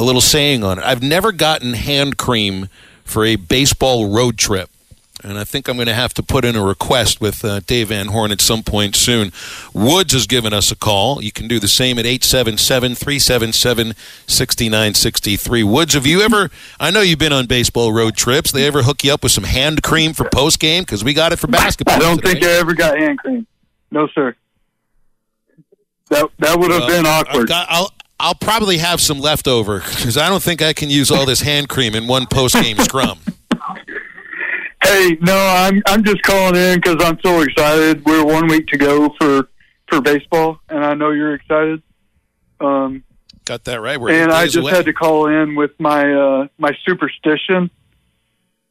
[SPEAKER 6] a little saying on it. I've never gotten hand cream for a baseball road trip. And I think I'm going to have to put in a request with uh, Dave Van Horn at some point soon. Woods has given us a call. You can do the same at 877 377 6963. Woods, have you ever, I know you've been on baseball road trips. They ever hook you up with some hand cream for post game? Because we got it for basketball.
[SPEAKER 8] I don't
[SPEAKER 6] today.
[SPEAKER 8] think I ever got hand cream. No, sir. That that would have been
[SPEAKER 6] I've
[SPEAKER 8] awkward.
[SPEAKER 6] got- I'll, probably have some left over because I don't think I can use all this hand cream in one post game scrum.
[SPEAKER 8] Hey, no, I'm I'm just calling in because I'm so excited. We're one week to go for for baseball, and I know you're excited. Um,
[SPEAKER 6] Got that right. We're
[SPEAKER 8] and I just
[SPEAKER 6] away.
[SPEAKER 8] had to call in with my uh, my superstition,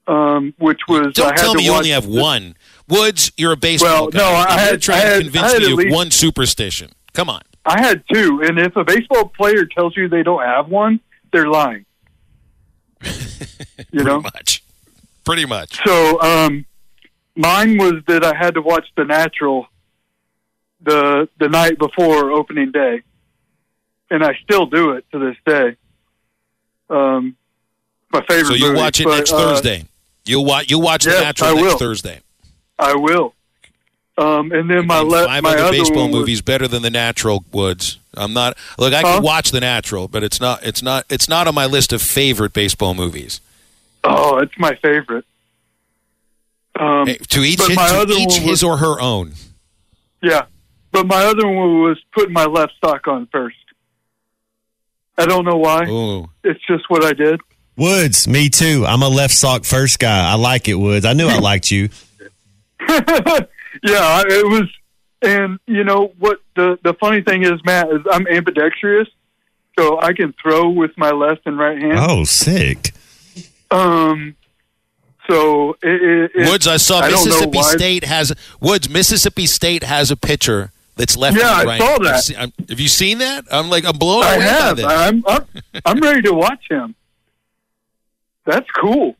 [SPEAKER 8] um, which was
[SPEAKER 6] Don't
[SPEAKER 8] I had
[SPEAKER 6] tell
[SPEAKER 8] to
[SPEAKER 6] me you only have
[SPEAKER 8] the-
[SPEAKER 6] one. Woods, you're a baseball
[SPEAKER 8] Well,
[SPEAKER 6] guy.
[SPEAKER 8] no, I had- I had-
[SPEAKER 6] to convince
[SPEAKER 8] I had
[SPEAKER 6] me of one superstition. Come on.
[SPEAKER 8] I had two, and if a baseball player tells you they don't have one, they're lying. you
[SPEAKER 6] Pretty
[SPEAKER 8] know.
[SPEAKER 6] much. Pretty much.
[SPEAKER 8] So um, mine was that I had to watch The Natural the the night before opening day, and I still do it to this day. Um, my favorite.
[SPEAKER 6] So you'll watch it
[SPEAKER 8] but,
[SPEAKER 6] next
[SPEAKER 8] uh,
[SPEAKER 6] Thursday. You'll watch. You'll watch the natural
[SPEAKER 8] I
[SPEAKER 6] next
[SPEAKER 8] will.
[SPEAKER 6] Thursday.
[SPEAKER 8] I will. Um, and then my
[SPEAKER 6] Name
[SPEAKER 8] le-
[SPEAKER 6] five
[SPEAKER 8] my
[SPEAKER 6] other
[SPEAKER 8] other
[SPEAKER 6] baseball
[SPEAKER 8] one was-
[SPEAKER 6] movies better than the natural. Woods. I'm not. Look, I
[SPEAKER 8] Huh?
[SPEAKER 6] can watch the natural, but it's not. It's not. It's not on my list of favorite baseball movies.
[SPEAKER 8] Oh, it's my favorite. Um,
[SPEAKER 6] Hey, to each,
[SPEAKER 8] but my
[SPEAKER 6] to each
[SPEAKER 8] one
[SPEAKER 6] his or her own.
[SPEAKER 8] Yeah, but my other one was putting my left sock on first. I don't know why.
[SPEAKER 6] Ooh.
[SPEAKER 8] It's just what I did.
[SPEAKER 7] Woods, me too. I'm a left sock first guy. I like it, Woods. I knew I liked you.
[SPEAKER 8] yeah, it was, and you know what? The the funny thing is, Matt, is I'm ambidextrous, so I can throw with my left and right hand.
[SPEAKER 7] Oh, sick.
[SPEAKER 8] Um, so it, it, it,
[SPEAKER 6] Woods, I saw
[SPEAKER 8] I
[SPEAKER 6] Mississippi State has Woods. Mississippi State has a pitcher that's left.
[SPEAKER 8] Yeah,
[SPEAKER 6] and
[SPEAKER 8] I
[SPEAKER 6] right.
[SPEAKER 8] saw that.
[SPEAKER 6] Have, seen- have you seen that? I'm like I'm blown
[SPEAKER 8] I
[SPEAKER 6] away
[SPEAKER 8] have.
[SPEAKER 6] by this.
[SPEAKER 8] I'm, I'm I'm ready to watch him. That's cool.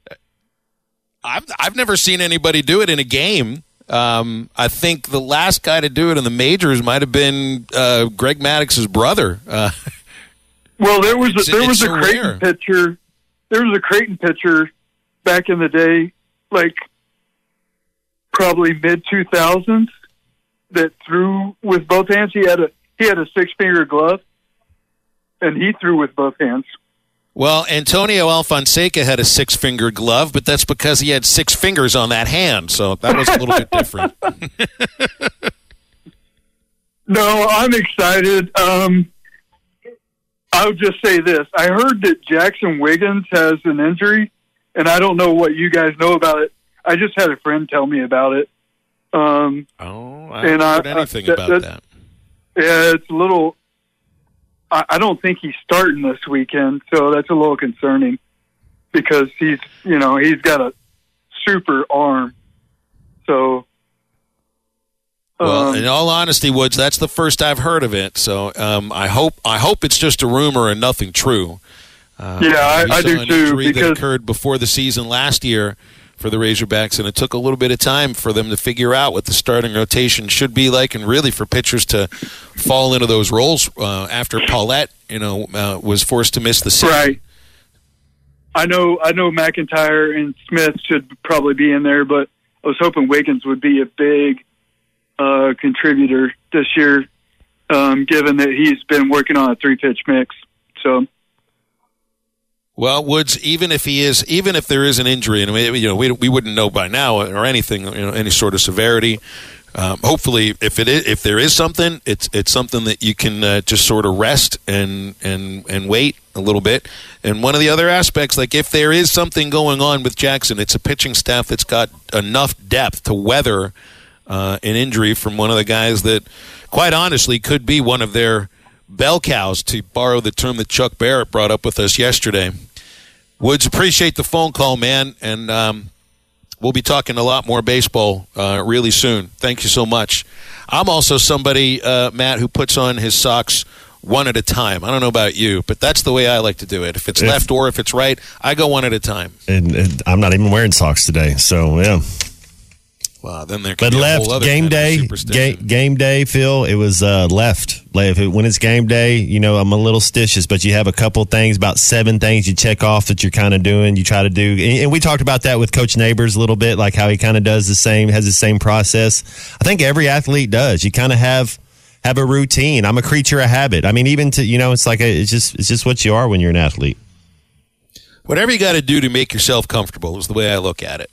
[SPEAKER 6] I've I've never seen anybody do it in a game. Um, I think the last guy to do it in the majors might have been uh, Greg Maddux's brother. Uh,
[SPEAKER 8] Well, there was a, there was
[SPEAKER 6] it's
[SPEAKER 8] a Creighton
[SPEAKER 6] rare.
[SPEAKER 8] pitcher. There was a Creighton pitcher back in the day, like probably mid two thousands, that threw with both hands. He had a he had a six finger glove, and he threw with both hands.
[SPEAKER 6] Well, Antonio Alfonseca had a six finger glove, but that's because he had six fingers on that hand, so that was a little bit different.
[SPEAKER 8] No, I'm excited. Um, I'll just say this: I heard that Jaxon Wiggins has an injury, and I don't know what you guys know about it. I just had a friend tell me about it. Um,
[SPEAKER 6] oh, I haven't heard anything
[SPEAKER 8] I,
[SPEAKER 6] about
[SPEAKER 8] that-
[SPEAKER 6] that.
[SPEAKER 8] yeah, it's a little. I, I don't think he's starting this weekend, so that's a little concerning because he's, you know, he's got a super arm. So,
[SPEAKER 6] Well,
[SPEAKER 8] um,
[SPEAKER 6] in all honesty, Woods, that's the first I've heard of it. So um, I hope I hope it's just a rumor and nothing true. Uh,
[SPEAKER 8] Yeah, I- I do too,
[SPEAKER 6] Injury that
[SPEAKER 8] because-
[SPEAKER 6] occurred before the season last year for the Razorbacks, and it took a little bit of time for them to figure out what the starting rotation should be like, and really for pitchers to fall into those roles uh, after Pallette, you know, uh, was forced to miss the season.
[SPEAKER 8] Right. I know. I know McEntire and Smith should probably be in there, but I was hoping Wiggins would be a big uh, contributor this year, um, given that he's been working on a three pitch mix. So,
[SPEAKER 6] Well, Woods, even if he is, even if there is an injury, and we, you know, we, we wouldn't know by now or anything, you know, any sort of severity. Um, hopefully, if it is, if there is something, it's it's something that you can uh, just sort of rest and and and wait a little bit. And one of the other aspects, like if there is something going on with Jaxon, it's a pitching staff that's got enough depth to weather uh, an injury from one of the guys that, quite honestly, could be one of their bell cows, to borrow the term that Chuck Barrett brought up with us yesterday. Woods, appreciate the phone call, man, and um, we'll be talking a lot more baseball uh, really soon. Thank you so much. I'm also somebody, uh, Matt, who puts on his socks one at a time. I don't know about you, but that's the way I like to do it. If it's
[SPEAKER 7] If-
[SPEAKER 6] left or if it's right, I go one at a time.
[SPEAKER 7] And, and I'm not even wearing socks today. So, yeah.
[SPEAKER 6] Wow, then there
[SPEAKER 7] But
[SPEAKER 6] be a
[SPEAKER 7] left game day, game, game day, Phil. It was uh, left. Like, it, when it's game day, you know I'm a little stitious, but you have a couple things, about seven things you check off that you're kind of doing. You try to do, and, and we talked about that with Coach Neighbors a little bit, like how he kind of does the same, has the same process. I think every athlete does. You kind of have have a routine. I'm a creature of habit. I mean, even to you know, it's like a, it's just it's just what you are when you're an athlete.
[SPEAKER 6] Whatever you got to do to make yourself comfortable is the way I look at it.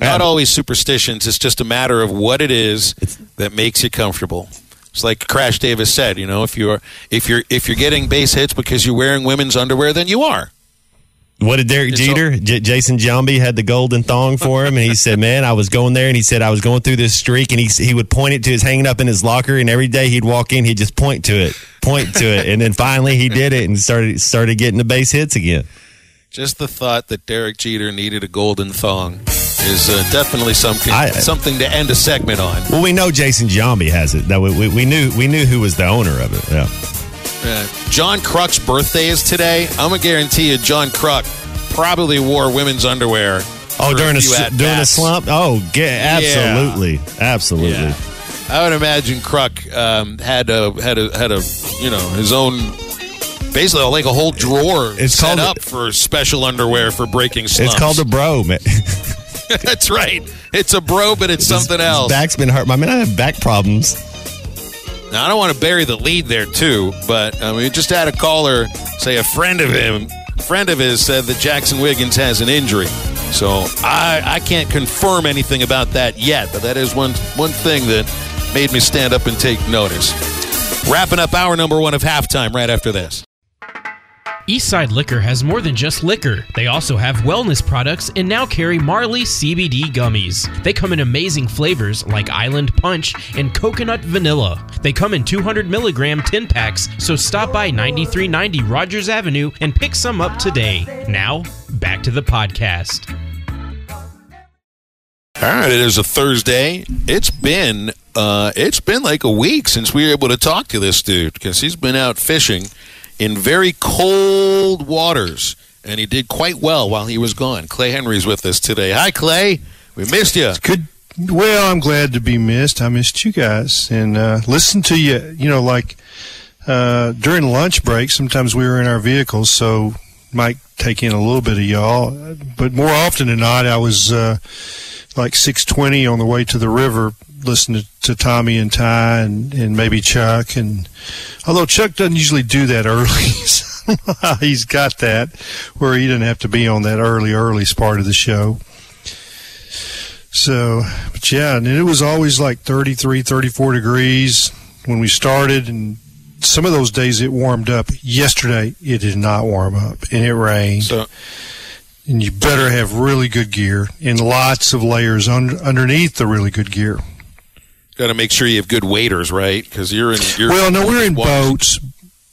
[SPEAKER 6] Not always superstitions. It's just a matter of what it is that makes you comfortable. It's like Crash Davis said. You know, if you're if you're if you're getting base hits because you're wearing women's underwear, then you are.
[SPEAKER 7] What did Derek Jeter? J- Jason Giambi had the golden thong for him, and he said, "Man, I was going there, and he said I was going through this streak, and he he would point it to his hanging up in his locker, and every day he'd walk in, he'd just point to it, point to it, and then finally he did it and started started getting the base hits again.
[SPEAKER 6] Just the thought that Derek Jeter needed a golden thong is uh, definitely something
[SPEAKER 7] I-
[SPEAKER 6] something to end a segment on.
[SPEAKER 7] Well, we know Jason Giambi has it. That we, we, we knew we knew who was the owner of it. Yeah,
[SPEAKER 6] Uh, John Kruk's birthday is today. I'm gonna guarantee you, John Kruk probably wore women's underwear.
[SPEAKER 7] Oh, during a,
[SPEAKER 6] few
[SPEAKER 7] during a slump. Oh, yeah, absolutely, absolutely.
[SPEAKER 6] Yeah. I would imagine Kruk um, had a had a had a you know his own basically like a whole drawer
[SPEAKER 7] It's
[SPEAKER 6] set
[SPEAKER 7] called-
[SPEAKER 6] up for special underwear for breaking slumps.
[SPEAKER 7] It's called a bro, man.
[SPEAKER 6] That's right. It's a bro, but it's something else.
[SPEAKER 7] back's been hurt. I mean, I have back problems.
[SPEAKER 6] Now I don't want to bury the lead there too, but um, we just had a caller say a friend of him, friend of his, said that Jaxon Wiggins has an injury. So I I can't confirm anything about that yet, but that is one one thing that made me stand up and take notice. Wrapping up hour number one of halftime right after this.
[SPEAKER 2] Eastside Liquor has more than just liquor. They also have wellness products and now carry Marley CBD gummies. They come in amazing flavors like Island Punch and Coconut Vanilla. They come in 200 milligram tin packs, so stop by 9390 Rogers Avenue and pick some up today. Now, back to the podcast.
[SPEAKER 6] All right, it is a Thursday. It's been uh, it's been like a week since we were able to talk to this dude because he's been out fishing in very cold waters, and he did quite well while he was gone. Clay Henry's with us today. Hi, Clay. We missed you.
[SPEAKER 9] Good. Well, I'm glad to be missed. I missed you guys and uh, listen to you. You know, like uh, during lunch break, sometimes we were in our vehicles, so might take in a little bit of y'all. But more often than not, I was uh, like 6:20 on the way to the river listen to, to Tommy and Ty and, and maybe Chuck. And although Chuck doesn't usually do that early, so I don't know how he's got that where he doesn't have to be on that early, early part of the show. So, but yeah, and it was always like 33, 34 degrees when we started. And some of those days it warmed up. Yesterday, it did not warm up and it rained.
[SPEAKER 6] So,
[SPEAKER 9] and you better have really good gear and lots of layers un- underneath the really good gear.
[SPEAKER 6] Got to make sure you have good waders, right? Because you're in. You're
[SPEAKER 9] Well, no, we're in boats.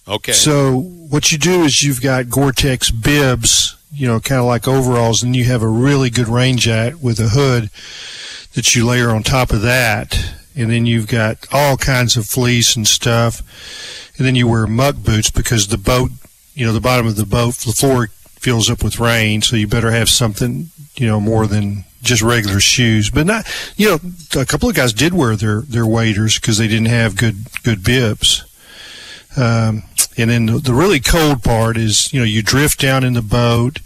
[SPEAKER 6] Okay.
[SPEAKER 9] So what you do is you've got Gore-Tex bibs, you know, kind of like overalls, and you have a really good rain jacket with a hood that you layer on top of that, and then you've got all kinds of fleece and stuff, and then you wear muck boots because the boat, you know, the bottom of the boat, the floor fills up with rain, so you better have something, you know, more than just regular shoes. But not, you know, a couple of guys did wear their their waders because they didn't have good good bibs. Um, and then the, the really cold part is, you know, you drift down in the boat,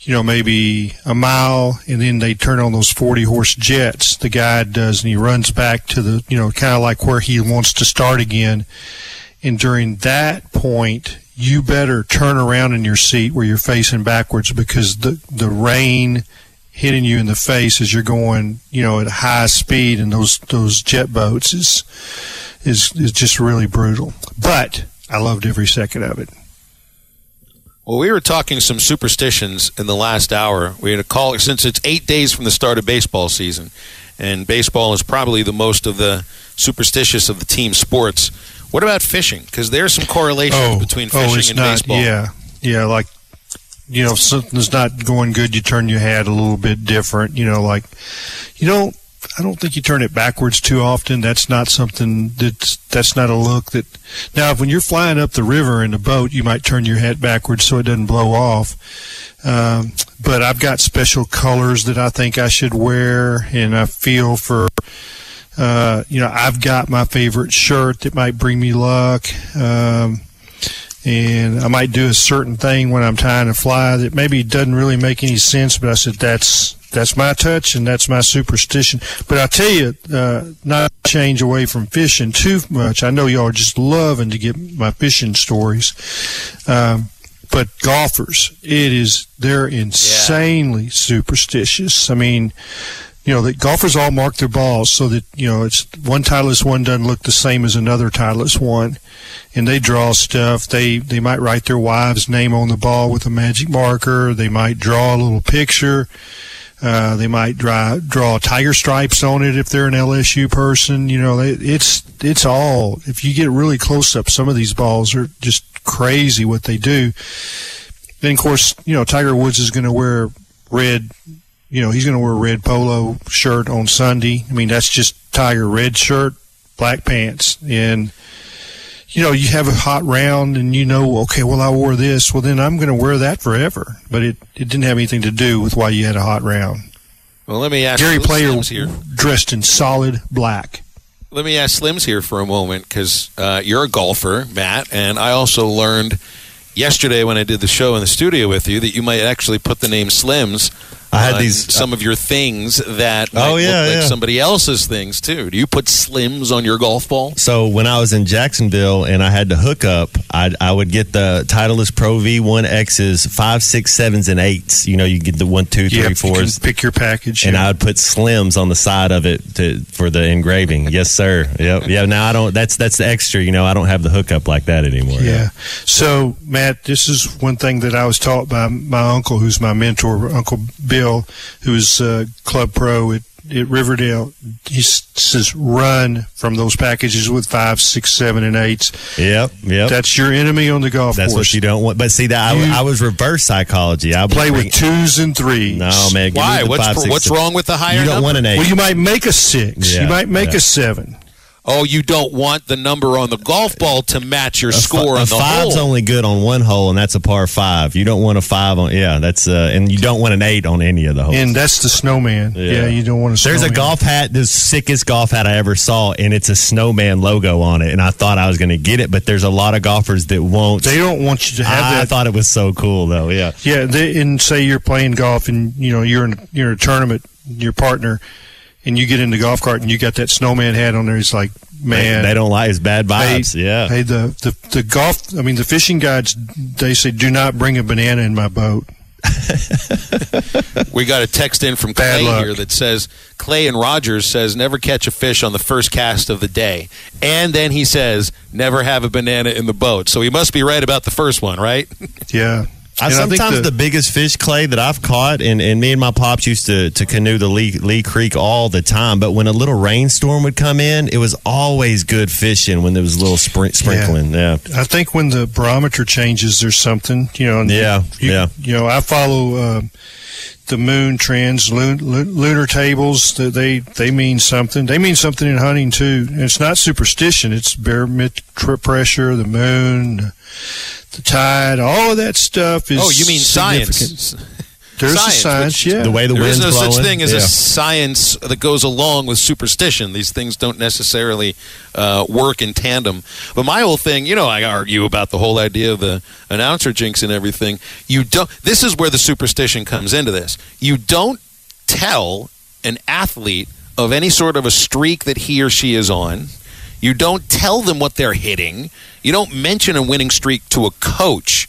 [SPEAKER 9] you know, maybe a mile, and then they turn on those 40 horse jets, the guide does, and he runs back to the, you know, kind of like where he wants to start again. And during that point, you better turn around in your seat where you're facing backwards because the, the rain hitting you in the face as you're going, you know, at high speed in those, those jet boats is, is, is just really brutal. But I loved every second of it.
[SPEAKER 6] Well, we were talking some superstitions in the last hour. We had a call since it's eight days from the start of baseball season, and baseball is probably the most of the superstitious of the team sports. What about fishing? Because there's some correlations oh, between oh, fishing
[SPEAKER 9] oh, it's
[SPEAKER 6] and
[SPEAKER 9] not,
[SPEAKER 6] baseball.
[SPEAKER 9] Yeah, yeah, like you know, if something's not going good, you turn your hat a little bit different. You know, like you don't. I don't think you turn it backwards too often. That's not something that's that's not a look that. Now, when you're flying up the river in a boat, you might turn your hat backwards so it doesn't blow off. Um, but I've got special colors that I think I should wear, and I feel for. Uh, you know, I've got my favorite shirt that might bring me luck. Um, and I might do a certain thing when I'm trying to fly that maybe doesn't really make any sense, but I said that's that's my touch and that's my superstition. But I tell you, uh, not change away from fishing too much. I know y'all are just loving to get my fishing stories. Um, but golfers, it is they're insanely superstitious. I mean, you know, that golfers all mark their balls so that, you know, it's one Titleist one doesn't look the same as another Titleist one. And they draw stuff. They, they might write their wife's name on the ball with a magic marker. They might draw a little picture. Uh, they might draw, draw tiger stripes on it if they're an LSU person. You know, they, it's, it's all, if you get really close up, some of these balls are just crazy what they do. Then, of course, you know, Tiger Woods is going to wear red you know, he's going to wear a red polo shirt on Sunday. I mean, that's just Tiger red shirt, black pants. And, you know, you have a hot round and you know, okay, well, I wore this. Well, then I'm going to wear that forever. But it, it didn't have anything to do with why you had a hot round.
[SPEAKER 6] Well, let me ask
[SPEAKER 9] Gary
[SPEAKER 6] Slims
[SPEAKER 9] Player
[SPEAKER 6] here.
[SPEAKER 9] dressed in solid black.
[SPEAKER 6] Let me ask Slims here for a moment because uh, you're a golfer, Matt, and I also learned yesterday when I did the show in the studio with you that you might actually put the name Slims.
[SPEAKER 7] I had
[SPEAKER 6] on
[SPEAKER 7] these- uh,
[SPEAKER 6] some of your things that oh, might
[SPEAKER 7] Oh, yeah,
[SPEAKER 6] look like
[SPEAKER 7] yeah.
[SPEAKER 6] somebody else's things too. Do you put Slims on your golf ball?
[SPEAKER 7] So when I was in Jacksonville and I had to hook up, I I would get the Titleist Pro V1 X's five, six, sevens, and eights. You know, you get the one, two, three,
[SPEAKER 9] Yep, you pick your package.
[SPEAKER 7] And
[SPEAKER 9] yeah.
[SPEAKER 7] I would put slims on the side of it to for the engraving. Yes, sir. Yep. Yeah. Now I don't. That's that's the extra. You know, I don't have the hookup like that anymore.
[SPEAKER 9] Yeah. So, Matt, this is one thing that I was taught by my uncle, who's my mentor, Uncle Bill, who is uh, club pro at, at Riverdale. He says, run from those packages with five, six, seven, and eights.
[SPEAKER 7] Yep. Yep.
[SPEAKER 9] That's your enemy on the golf course.
[SPEAKER 7] That's
[SPEAKER 9] course.
[SPEAKER 7] what you don't want. But see that I, I was reverse psychology. I
[SPEAKER 9] Play
[SPEAKER 7] bring-
[SPEAKER 9] with twos and threes.
[SPEAKER 7] No man.
[SPEAKER 6] Why? What's
[SPEAKER 7] five, six,
[SPEAKER 6] what's wrong with the higher
[SPEAKER 7] You don't
[SPEAKER 6] number?
[SPEAKER 7] want an eight.
[SPEAKER 9] Well, you might make a six.
[SPEAKER 7] Yeah,
[SPEAKER 9] you might make
[SPEAKER 7] yeah.
[SPEAKER 9] a seven.
[SPEAKER 6] Oh, you don't want the number on the golf ball to match your
[SPEAKER 7] A
[SPEAKER 6] score
[SPEAKER 7] a
[SPEAKER 6] on the
[SPEAKER 7] five's
[SPEAKER 6] hole.
[SPEAKER 7] only good on one hole, and that's a par five. You don't want a five on yeah. That's uh, and you don't want an eight on any of the holes.
[SPEAKER 9] And that's the snowman. Yeah, you don't want to.
[SPEAKER 7] There's a golf hat, the sickest golf hat I ever saw, and it's a snowman logo on it. And I thought I was going to get it, but there's a lot of golfers that won't.
[SPEAKER 9] They don't want you to have it.
[SPEAKER 7] I
[SPEAKER 9] that.
[SPEAKER 7] thought it was so cool, though. Yeah.
[SPEAKER 9] Yeah, they, and say you're playing golf and you know you're in you're in a tournament, your partner, and you get in the golf cart and you got that snowman hat on there. He's like, man,
[SPEAKER 7] they, they don't like his bad vibes.
[SPEAKER 9] Hey,
[SPEAKER 7] yeah.
[SPEAKER 9] Hey, the, the the golf. I mean, the fishing guides. They say, do not bring a banana in my boat.
[SPEAKER 6] we got a text in from Clay here that says Clay and Rogers says never catch a fish on the first cast of the day, and then he says never have a banana in the boat. So he must be right about the first one, right?
[SPEAKER 9] Yeah.
[SPEAKER 7] I,
[SPEAKER 9] And I think
[SPEAKER 7] sometimes
[SPEAKER 9] the-
[SPEAKER 7] the, biggest fish clay that I've caught, and, and me and my pops used to, to canoe the Lee, Lee Creek all the time. But when a little rainstorm would come in, it was always good fishing when there was a little sprin- sprinkling. Yeah.
[SPEAKER 9] I think when the barometer changes, there's something. You know.
[SPEAKER 7] Yeah,
[SPEAKER 9] You,
[SPEAKER 7] yeah.
[SPEAKER 9] You know, I follow uh, the moon trends, lun- lun- lunar tables. That they they mean something. They mean something in hunting too. And it's not superstition. It's barometric pressure, the moon, the tide, all of that stuff is.
[SPEAKER 6] oh, you mean science?
[SPEAKER 9] There's
[SPEAKER 6] Science,
[SPEAKER 9] a science,
[SPEAKER 6] which-
[SPEAKER 9] yeah.
[SPEAKER 7] The way the
[SPEAKER 6] there is
[SPEAKER 7] wind's
[SPEAKER 6] no
[SPEAKER 7] blowing.
[SPEAKER 6] such thing as
[SPEAKER 7] yeah.
[SPEAKER 6] a science that goes along with superstition. These things don't necessarily uh, work in tandem. But my whole thing, you know, I argue about the whole idea of the announcer jinx and everything. You don't. This is where the superstition comes into this. You don't tell an athlete of any sort of a streak that he or she is on. You don't tell them what they're hitting. You don't mention a winning streak to a coach.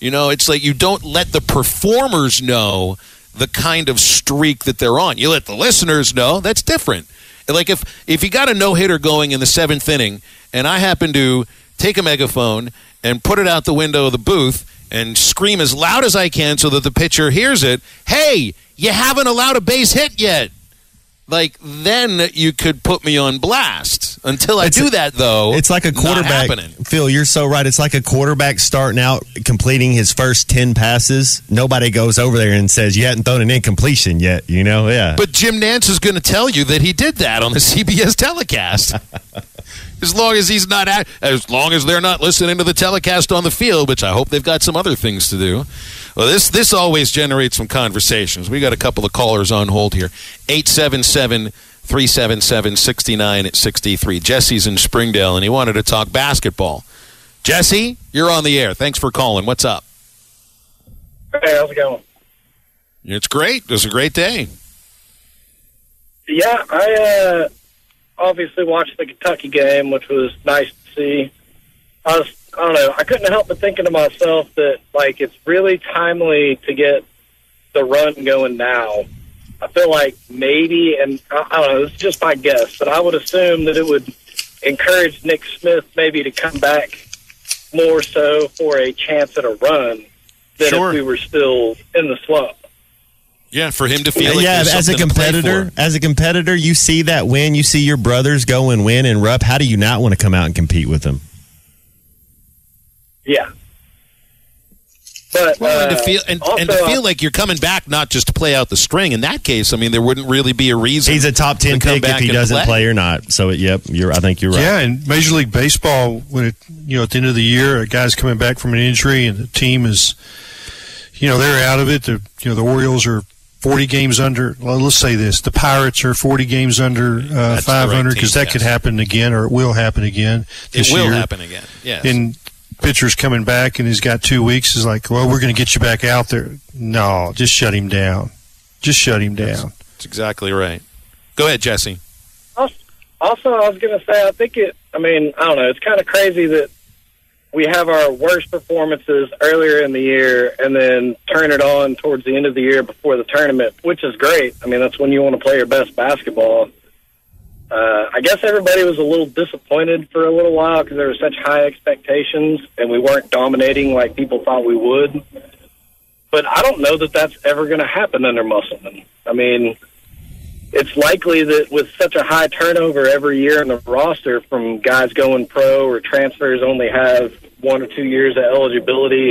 [SPEAKER 6] You know, it's like you don't let the performers know the kind of streak that they're on. You let the listeners know. That's different. Like if if you got a no hitter going in the seventh inning, and I happen to take a megaphone and put it out the window of the booth and scream as loud as I can so that the pitcher hears it. Hey, you haven't allowed a base hit yet. Like then you could put me on blast. Until I
[SPEAKER 7] It's
[SPEAKER 6] do
[SPEAKER 7] a-
[SPEAKER 6] that though,
[SPEAKER 7] It's like a quarterback. Phil, you're so right. It's like a quarterback starting out, completing his first 10 passes. Nobody goes over there and says, You hadn't thrown an incompletion yet, you know? Yeah.
[SPEAKER 6] But Jim Nantz is going to tell you that he did that on the CBS telecast. as long as he's not at, as long as they're not listening to the telecast on the field, which I hope they've got some other things to do. Well, this this always generates some conversations. We got a couple of callers on hold here. 877 377 6963. Jesse's in Springdale and he wanted to talk basketball. Jesse, you're on the air. Thanks for calling. What's up?
[SPEAKER 10] Hey, how's it going?
[SPEAKER 6] It's great. It was a great day.
[SPEAKER 10] Yeah, I uh, obviously watched the Kentucky game, which was nice to see. I was, I don't know, I couldn't help but thinking to myself that like it's really timely to get the run going now. I feel like maybe, and I, I don't know, is just my guess, but I would assume that it would encourage Nick Smith maybe to come back more so for a chance at a run than
[SPEAKER 6] Sure.
[SPEAKER 10] if we were still in the slump.
[SPEAKER 6] Yeah, for him to feel like
[SPEAKER 7] yeah, as a
[SPEAKER 6] something to play
[SPEAKER 7] competitor, as a competitor, you see that win, you see your brothers go and win and Rupp. How do you not want to come out and compete with them?
[SPEAKER 10] Yeah. But
[SPEAKER 6] Well, and
[SPEAKER 10] uh,
[SPEAKER 6] to feel and,
[SPEAKER 10] also,
[SPEAKER 6] and to feel like you're coming back not just to play out the string. In that case, I mean, there wouldn't really be a reason.
[SPEAKER 7] He's a top ten
[SPEAKER 6] to
[SPEAKER 7] pick if he doesn't
[SPEAKER 6] play.
[SPEAKER 7] play. or not. So, yep, you're. I think you're right.
[SPEAKER 9] Yeah, and Major League Baseball, when it you know at the end of the year, a guy's coming back from an injury, and the team is, you know, they're out of it. The you know the Orioles are forty games under. Well, let's say this: the Pirates are forty games under uh,
[SPEAKER 6] That's the right
[SPEAKER 9] five hundred because
[SPEAKER 6] team,
[SPEAKER 9] that could happen again, or it will happen again.
[SPEAKER 6] It
[SPEAKER 9] This
[SPEAKER 6] will
[SPEAKER 9] year.
[SPEAKER 6] happen again. Yes.
[SPEAKER 9] And pitcher's coming back, and he's got two weeks. Is like, well, we're going to get you back out there. No, just shut him down. Just shut him down.
[SPEAKER 6] That's exactly right. Go ahead, Jesse.
[SPEAKER 10] also, I was going to say, I think it. I mean, I don't know. It's kind of crazy that we have our worst performances earlier in the year, and then turn it on towards the end of the year before the tournament, which is great. I mean, that's when you want to play your best basketball. Uh, I guess everybody was a little disappointed for a little while because there were such high expectations, and we weren't dominating like people thought we would. But I don't know that that's ever going to happen under Musselman. I mean, it's likely that with such a high turnover every year in the roster from guys going pro or transfers only have one or two years of eligibility,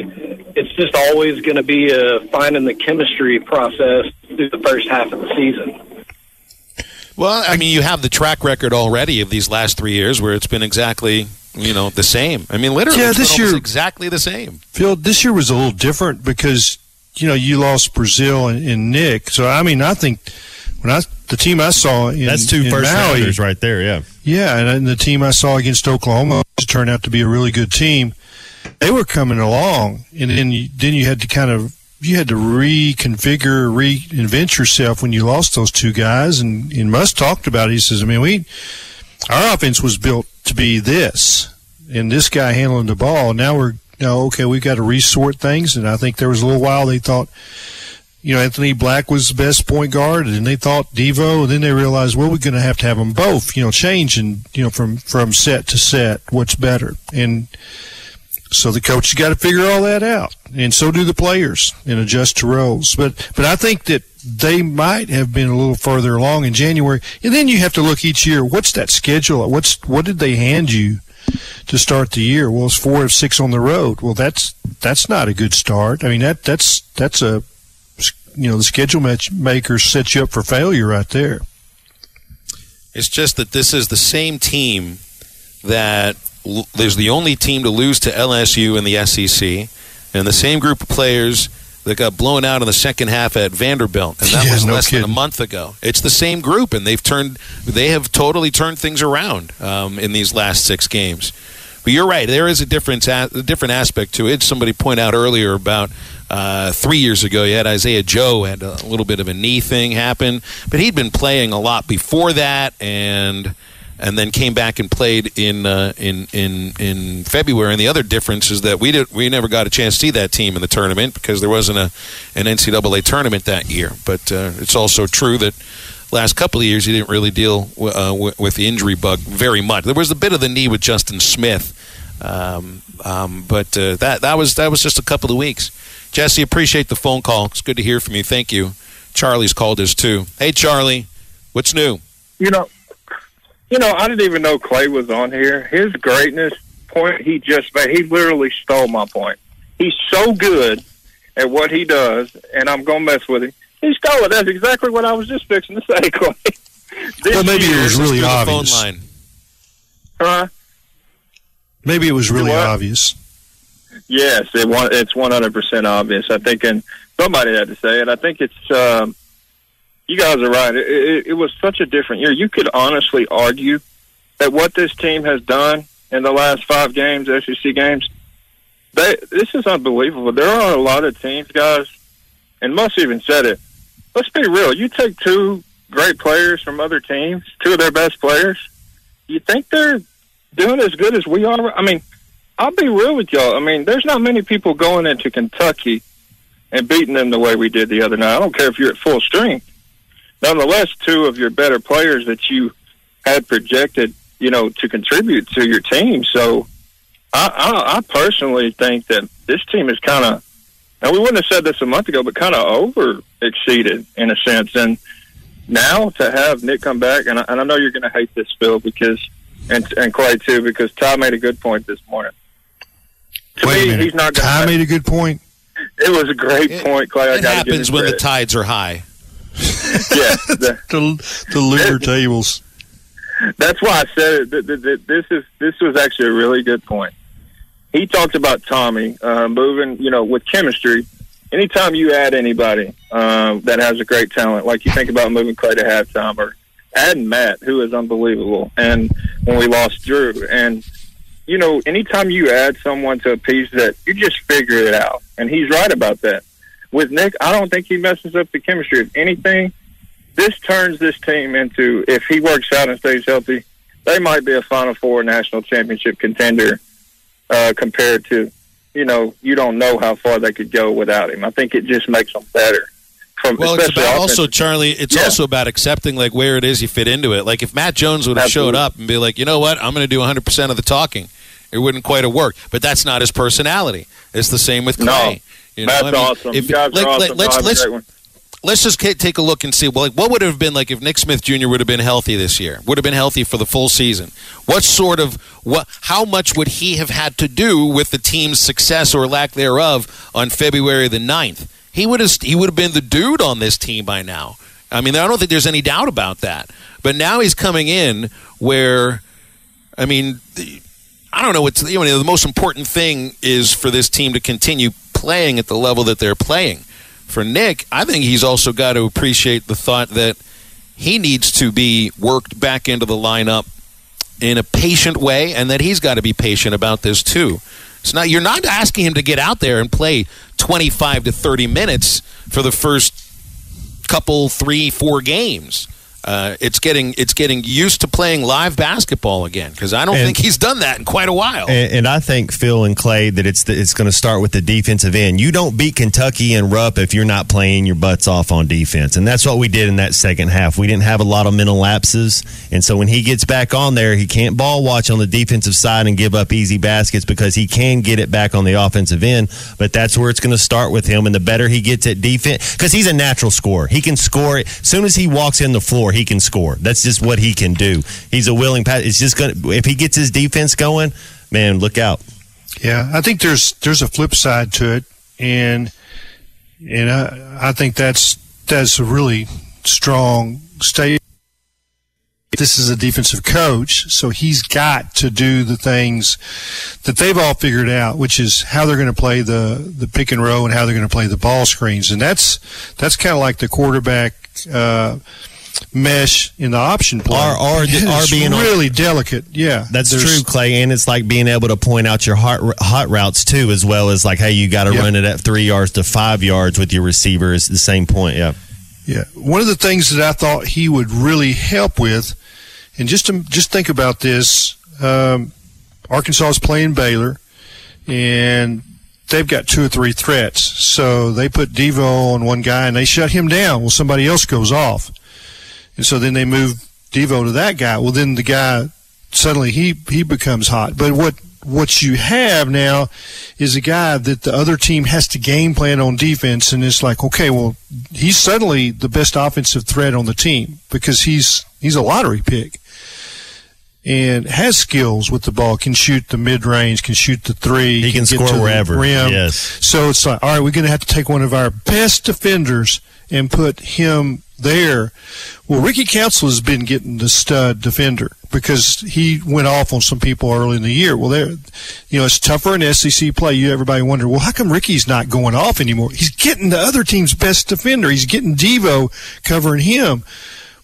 [SPEAKER 10] it's just always going to be a finding the chemistry process through the first half of the season.
[SPEAKER 6] Well, I mean, you have the track record already of these last three years where it's been exactly, you know, the same. I mean, literally,
[SPEAKER 9] Yeah, this
[SPEAKER 6] almost
[SPEAKER 9] year-
[SPEAKER 6] exactly the same.
[SPEAKER 9] Phil, this year was a little different because you know you lost Brazile and, and Nick. So I mean, I think when I the team I saw in
[SPEAKER 7] That's two
[SPEAKER 9] in
[SPEAKER 7] first
[SPEAKER 9] Maui,
[SPEAKER 7] rounders right there. Yeah.
[SPEAKER 9] yeah, and, and the team I saw against Oklahoma turned out to be a really good team. They were coming along, and then you, then you had to kind of you had to reconfigure, reinvent yourself when you lost those two guys. And, and Muss talked about it. He says, I mean, we our offense was built to be this, and this guy handling the ball. Now we're now okay. We've got to resort things, and I think there was a little while they thought. You know, Anthony Black was the best point guard, and they thought Devo, and then they realized, well, we're going to have to have them both. You know, change and you know from from set to set, what's better, and so the coach has got to figure all that out, and so do the players and adjust to roles. But but I think that they might have been a little further along in January, and then you have to look each year. What's that schedule? What's what did they hand you to start the year? Well, it's four of six on the road. Well, that's that's not a good start. I mean that that's that's a you know the schedule match maker sets you up for failure right there.
[SPEAKER 6] It's just that this is the same team that there's the only team to lose to LSU in the SEC, and the same group of players that got blown out in the second half at Vanderbilt, and that
[SPEAKER 9] Yeah,
[SPEAKER 6] was
[SPEAKER 9] no
[SPEAKER 6] less
[SPEAKER 9] kidding.
[SPEAKER 6] than a month ago. It's the same group, and they've turned, they have totally turned things around um, in these last six games. But you're right. There is a difference, a different aspect to it. Somebody pointed out earlier about uh, three years ago, you had Isaiah Joe had a little bit of a knee thing happen, but he'd been playing a lot before that, and and then came back and played in uh, in in in February. And the other difference is that we did we never got a chance to see that team in the tournament because there wasn't a an NCAA tournament that year. But uh, it's also true that last couple of years he didn't really deal uh, with the injury bug very much. There was a bit of the knee with Justin Smith, um, um, but uh, that that was that was just a couple of weeks. Jesse, appreciate the phone call. It's good to hear from you. Thank you. Charlie's called us too. Hey, Charlie, what's new?
[SPEAKER 3] You know, you know, I didn't even know Clay was on here. His greatness point he just made, he literally stole my point. He's so good at what he does, and I'm gonna mess with him. He stole it. That's exactly what I was just fixing to say, Clay. This
[SPEAKER 9] Well, maybe it was really
[SPEAKER 6] Through the
[SPEAKER 9] obvious.
[SPEAKER 6] phone line.
[SPEAKER 3] Huh?
[SPEAKER 9] Maybe it was really obvious.
[SPEAKER 3] Yes, it one, it's one hundred percent obvious. I think, and somebody had to say it. I think it's. Um, you guys are right. It, it, it was such a different year. You could honestly argue that what this team has done in the last five games, SEC games, they this is unbelievable. There are a lot of teams, guys, and Muss even said it. Let's be real. You take two great players from other teams, two of their best players. You think they're doing as good as we are? I mean, I'll be real with y'all. I mean, there's not many people going into Kentucky and beating them the way we did the other night. I don't care if you're at full strength. Nonetheless, two of your better players that you had projected, you know, to contribute to your team. So, I, I, I personally think that this team is kind of, and we wouldn't have said this a month ago, but kind of over exceeded in a sense. And now to have Nick come back, and I, and I know you're going to hate this, Phil, because and and Clay too, because Ty made a good point this morning. To
[SPEAKER 9] Wait a
[SPEAKER 3] me,
[SPEAKER 9] minute.
[SPEAKER 3] he's not going
[SPEAKER 9] Ty
[SPEAKER 3] to.
[SPEAKER 9] made a good point.
[SPEAKER 3] It was a great
[SPEAKER 6] It-
[SPEAKER 3] point, Clay.
[SPEAKER 6] It
[SPEAKER 3] gotta
[SPEAKER 6] happens
[SPEAKER 3] him
[SPEAKER 6] when the tides are high.
[SPEAKER 3] yeah, the-
[SPEAKER 9] The, the lunar tables.
[SPEAKER 3] That's why I said it. Th- th- th- This is this was actually a really good point. He talked about Tommy uh, moving, you know, with chemistry. Anytime you add anybody um, that has a great talent, like you think about moving Clay to halftime, or adding Matt, who is unbelievable, and when we lost Drew, and you know, anytime you add someone to a piece that you just figure it out, and he's right about that. With Nick, I don't think he messes up the chemistry. If anything, this turns this team into if he works out and stays healthy, they might be a Final Four national championship contender uh, compared to, you know, you don't know how far they could go without him. I think it just makes them better. From
[SPEAKER 6] Well, it's about also Charlie. It's
[SPEAKER 3] Yeah.
[SPEAKER 6] also about accepting like where it is you fit into it. Like if Matt Jones would have showed up and be like, you know what, I'm going to do 100 percent of the talking, it wouldn't quite have worked. But that's not his personality. It's the same with Clay.
[SPEAKER 3] No.
[SPEAKER 6] You know,
[SPEAKER 3] That's
[SPEAKER 6] I mean,
[SPEAKER 3] awesome.
[SPEAKER 6] if-
[SPEAKER 3] you guys
[SPEAKER 6] like,
[SPEAKER 3] are
[SPEAKER 6] let-
[SPEAKER 3] awesome.
[SPEAKER 6] let's
[SPEAKER 3] Y'all have a
[SPEAKER 6] let's let's just take a look and see. Well, like, what would it have been like if Nick Smith Jr. would have been healthy this year? Would have been healthy for the full season? What sort of what? How much would he have had to do with the team's success or lack thereof on February the 9th? He would have he would have been the dude on this team by now. I mean, I don't think there's any doubt about that. But now he's coming in where, I mean, I don't know. What's you know the most important thing is for this team to continue playing at the level that they're playing. For Nick, I think he's also got to appreciate the thought that he needs to be worked back into the lineup in a patient way, and that he's got to be patient about this too. It's not you're not asking him to get out there and play 25 to 30 minutes for the first couple, three, four games. Uh, it's getting it's getting used to playing live basketball again because I don't
[SPEAKER 7] And-
[SPEAKER 6] think he's done that in quite a while.
[SPEAKER 7] And, and I think Phil and Clay that it's the, it's going to start with the defensive end. You don't beat Kentucky and Rupp if you're not playing your butts off on defense, and that's what we did in that second half. We didn't have a lot of mental lapses, and so when he gets back on there, he can't ball watch on the defensive side and give up easy baskets because he can get it back on the offensive end. But that's where it's going to start with him, and the better he gets at defense, because he's a natural scorer. He can score it as soon as he walks in the floor. He can score. That's just what he can do. He's a willing pass. It's just going if he gets his defense going, man, look out.
[SPEAKER 9] Yeah, I think there's there's a flip side to it, and and I I think that's that's a really strong statement. This is a defensive coach, so he's got to do the things that they've all figured out, which is how they're going to play the the pick and roll and how they're going to play the ball screens, and that's that's kind of like the quarterback. Uh, mesh in the option play
[SPEAKER 7] or-
[SPEAKER 9] It's
[SPEAKER 7] or being on-
[SPEAKER 9] really delicate yeah
[SPEAKER 7] That's
[SPEAKER 9] There's-
[SPEAKER 7] true, Clay, and it's like being able to point out your hot hot routes too, as well as like, hey, you got to
[SPEAKER 9] Yeah.
[SPEAKER 7] run it at three yards to five yards with your receiver. Is the same point, yeah.
[SPEAKER 9] Yeah, one of the things that I thought he would really help with, and just to, just think about this, um, Arkansas is playing Baylor, and they've got two or three threats. So they put Devo on one guy and they shut him down. Well, somebody else goes off, and so then they move Devo to that guy. Well, then the guy suddenly he he becomes hot. But what what you have now is a guy that the other team has to game plan on defense, and it's like, okay, well, he's suddenly the best offensive threat on the team because he's he's a lottery pick and has skills with the ball, can shoot the mid range, can shoot the three,
[SPEAKER 7] He can
[SPEAKER 9] get
[SPEAKER 7] score wherever.
[SPEAKER 9] rim.
[SPEAKER 7] Yes.
[SPEAKER 9] So it's like, all right, we're going to have to take one of our best defenders and put him there. Well, Ricky Council has been getting the stud defender because he went off on some people early in the year. Well, there, you know, it's tougher in SEC play. You everybody wonder, well, how come Ricky's not going off anymore? He's getting the other team's best defender. He's getting Devo covering him.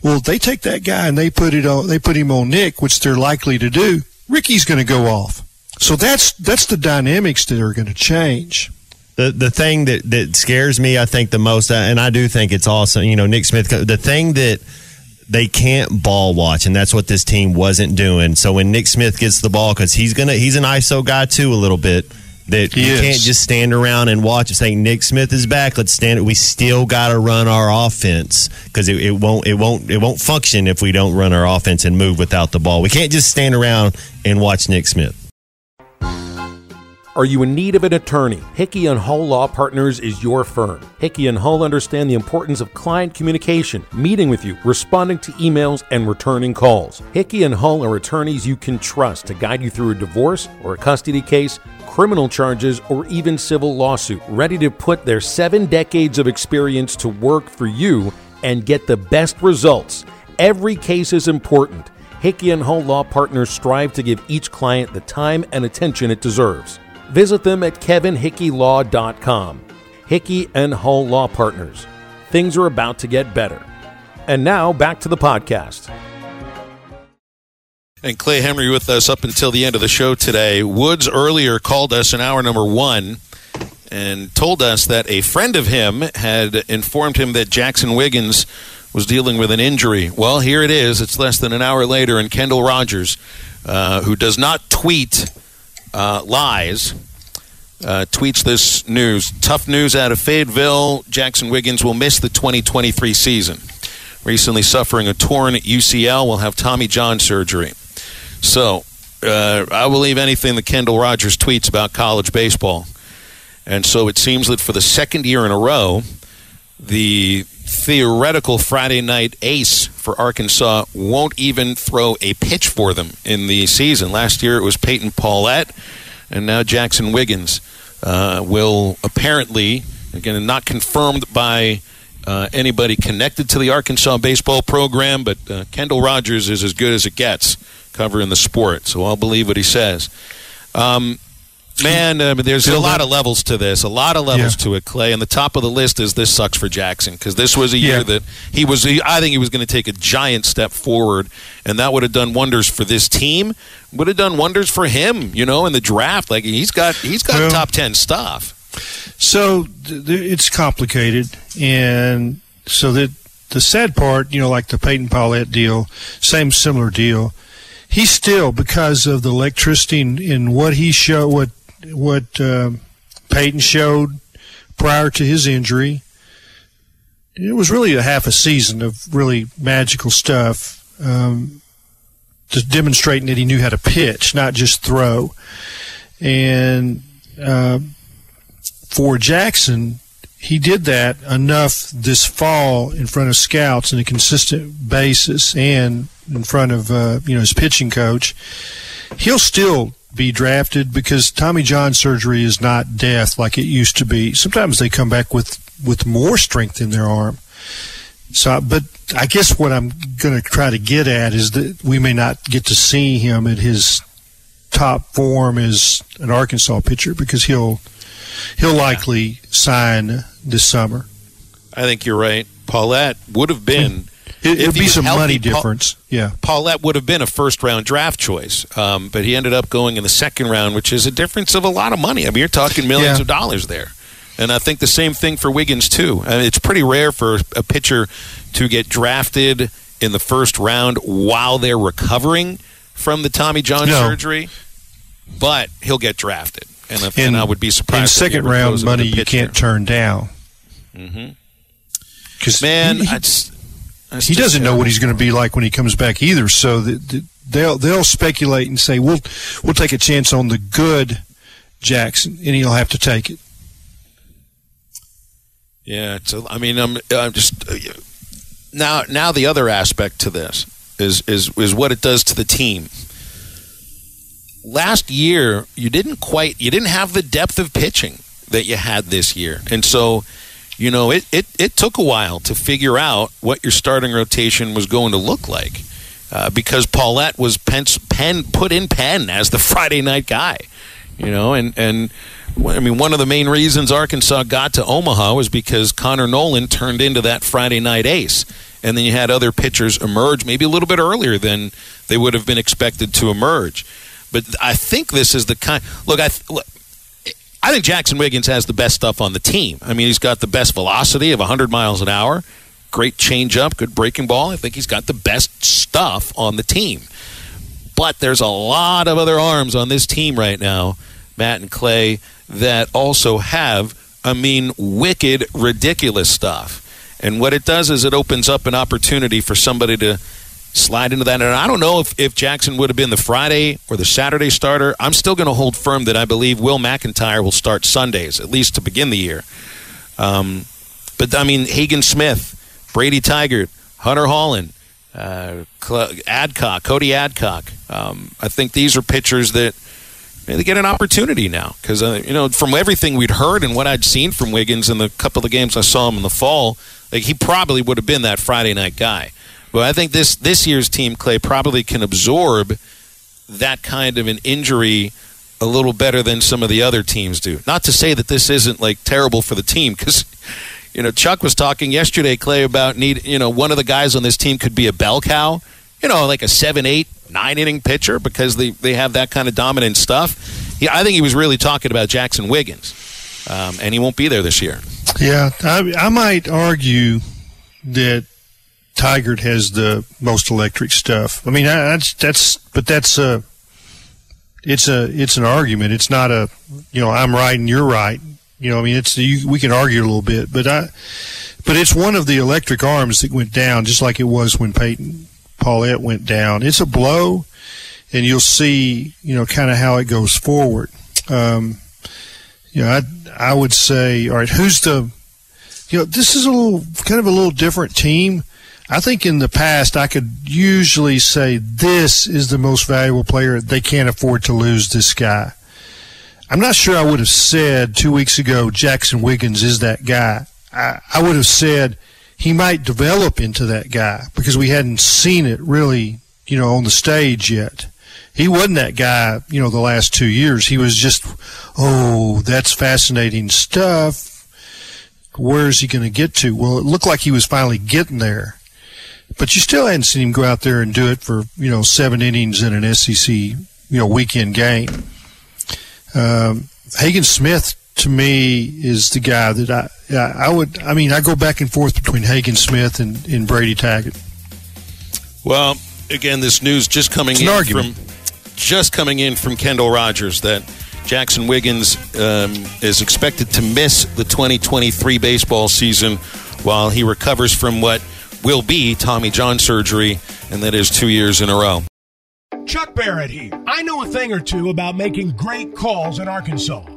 [SPEAKER 9] Well, they take that guy and they put it on. They put him on Nick, which they're likely to do. Ricky's going to go off. So that's that's the dynamics that are going to change.
[SPEAKER 7] The the thing that, that scares me, I think, the most, uh, and I do think it's awesome. You know, Nick Smith. The thing that they can't ball watch, and that's what this team wasn't doing. So when Nick Smith gets the ball, because he's gonna he's an ISO guy too a little bit. That
[SPEAKER 9] He
[SPEAKER 7] you
[SPEAKER 9] is.
[SPEAKER 7] can't just stand around and watch and say Nick Smith is back. Let's stand. It. We still got to run our offense because it, it won't it won't it won't function if we don't run our offense and move without the ball. We can't just stand around and watch Nick Smith.
[SPEAKER 11] Are you in need of an attorney? Hickey and Hull Law Partners is your firm. Hickey and Hull understand the importance of client communication, meeting with you, responding to emails, and returning calls. Hickey and Hull are attorneys you can trust to guide you through a divorce or a custody case, criminal charges, or even civil lawsuit, ready to put their seven decades of experience to work for you and get the best results. Every case is important. Hickey and Hull Law Partners strive to give each client the time and attention it deserves. Visit them at kevinhickeylaw.com. Hickey and Hull Law Partners. Things are about to get better. And now back to the podcast.
[SPEAKER 6] And Clay Henry with us up until the end of the show today. Woods earlier called us in hour number one and told us that a friend of him had informed him that Jaxon Wiggins was dealing with an injury. Well, here it is. It's less than an hour later, and Kendall Rogers, uh, who does not tweet uh, lies, uh, tweets this news. Tough news out of Fayetteville. Jaxon Wiggins will miss the 2023 season. Recently suffering a torn UCL, will have Tommy John surgery. So, uh, I believe anything that Kendall Rogers tweets about college baseball. And so it seems that for the second year in a row, the theoretical Friday night ace for Arkansas won't even throw a pitch for them in the season. Last year it was Peyton Pallette, and now Jaxon Wiggins uh, will apparently, again, not confirmed by uh, anybody connected to the Arkansas baseball program, but uh, Kendall Rogers is as good as it gets covering the sport, so I'll believe what he says. Um, Man, uh, there's a lot
[SPEAKER 9] that?
[SPEAKER 6] of levels to this, a lot of levels
[SPEAKER 9] Yeah.
[SPEAKER 6] to it, Clay. And the top of the list is this sucks for Jaxon because this was a year
[SPEAKER 9] Yeah.
[SPEAKER 6] that he was. He, I think he was going to take a giant step forward, and that would have done wonders for this team. Would have done wonders for him, you know, in the draft. Like he's got, he's got
[SPEAKER 9] Well-
[SPEAKER 6] top ten stuff.
[SPEAKER 9] So th- th- it's complicated, and so that the sad part, you know, like the Peyton Pallette deal, same similar deal. He still, because of the electricity in, in what he showed, what what um, Peyton showed prior to his injury, it was really a half a season of really magical stuff, um, just demonstrating that he knew how to pitch, not just throw. And uh, for Jaxon, he did that enough this fall in front of scouts on a consistent basis and in front of uh, you know his pitching coach. He'll still be drafted because Tommy John surgery is not death like it used to be. Sometimes they come back with with more strength in their arm. So, but I guess what I'm going to try to get at is that we may not get to see him at his top form as an Arkansas pitcher because he'll he'll likely sign this summer.
[SPEAKER 6] I think you're right. Pallette would have been.
[SPEAKER 9] It, would be some
[SPEAKER 6] healthy,
[SPEAKER 9] money
[SPEAKER 6] Paul-
[SPEAKER 9] difference. yeah.
[SPEAKER 6] Pallette would have been a first round draft choice, um, but he ended up going in the second round, which is a difference of a lot of money. I mean, you're talking millions
[SPEAKER 9] Yeah.
[SPEAKER 6] of dollars there. And I think the same thing for Wiggins, too. I mean, it's pretty rare for a pitcher to get drafted in the first round while they're recovering from the Tommy John
[SPEAKER 9] No.
[SPEAKER 6] surgery, but he'll get drafted. And, if, and I would be surprised. he
[SPEAKER 9] second round money, you can't turn down.
[SPEAKER 6] Mhm.
[SPEAKER 9] Because
[SPEAKER 6] Man,
[SPEAKER 9] he, he-
[SPEAKER 6] that's- that's
[SPEAKER 9] he doesn't know what he's going to be like when he comes back either. So the, the, they'll they'll speculate and say we'll we'll take a chance on the good Jaxon, and he'll have to take it.
[SPEAKER 6] Yeah, it's a, I mean, I'm, I'm just uh, now. Now the other aspect to this is is is what it does to the team. Last year, you didn't quite, you didn't have the depth of pitching that you had this year, and so, you know, it it, it took a while to figure out what your starting rotation was going to look like, uh, because Pallette was pen, put in pen as the Friday night guy, you know, and and I mean, one of the main reasons Arkansas got to Omaha was because Connor Noland turned into that Friday night ace. And then you had other pitchers emerge maybe a little bit earlier than they would have been expected to emerge. But I think this is the kind. Look, I, look, I think Jaxon Wiggins has the best stuff on the team. I mean, he's got the best velocity of 100 miles an hour, great changeup, good breaking ball. I think he's got the best stuff on the team. But there's a lot of other arms on this team right now, Matt and Clay, that also have, I mean, wicked, ridiculous stuff. And what it does is it opens up an opportunity for somebody to slide into that. And I don't know if, if Jaxon would have been the Friday or the Saturday starter. I'm still going to hold firm that I believe Will McEntire will start Sundays, at least to begin the year. Um, but, I mean, Hagen Smith, Brady Tygart, Hunter Hollan, uh, Adcock, Cody Adcock. Um, I think these are pitchers that they get an opportunity now because uh, you know from everything we'd heard and what I'd seen from Wiggins in the couple of games I saw him in the fall, like he probably would have been that Friday night guy. But I think this this year's team, Clay, probably can absorb that kind of an injury a little better than some of the other teams do. Not to say that this isn't like terrible for the team because you know Chuck was talking yesterday, Clay, about need you know one of the guys on this team could be a bell cow, you know, like a seven, eight, nine inning pitcher because they they have that kind of dominant stuff. Yeah, I think he was really talking about Jaxon Wiggins, um, and he won't be there this year.
[SPEAKER 9] Yeah, I, I might argue that Tygart has the most electric stuff. I mean, that's that's, but that's a, it's a, it's an argument. It's not a, you know, I'm right and you're right. You know, I mean, it's you, we can argue a little bit, but I, but it's one of the electric arms that went down, just like it was when Peyton Pallette went down. It's a blow, and you'll see, you know, kind of how it goes forward. Um, you know, I I would say, all right, who's the, you know, this is a little kind of a little different team. I think in the past I could usually say this is the most valuable player. They can't afford to lose this guy. I'm not sure I would have said two weeks ago Jaxon Wiggins is that guy. I, I would have said he might develop into that guy because we hadn't seen it really, you know, on the stage yet. He wasn't that guy, you know, the last two years. He was just, oh, that's fascinating stuff. Where is he going to get to? Well, it looked like he was finally getting there. But you still hadn't seen him go out there and do it for, you know, seven innings in an SEC, you know, weekend game. Um, Hagen Smith to me is the guy that I I would I mean I go back and forth between Hagen Smith and, and Brady Tygart.
[SPEAKER 6] Well, again, this news just coming
[SPEAKER 9] It's
[SPEAKER 6] in
[SPEAKER 9] argument.
[SPEAKER 6] from just coming in from Kendall Rogers that Jaxon Wiggins um, is expected to miss the 2023 baseball season while he recovers from what will be Tommy John surgery, and that is two years in a row.
[SPEAKER 5] Chuck Barrett here. I know a thing or two about making great calls in Arkansas.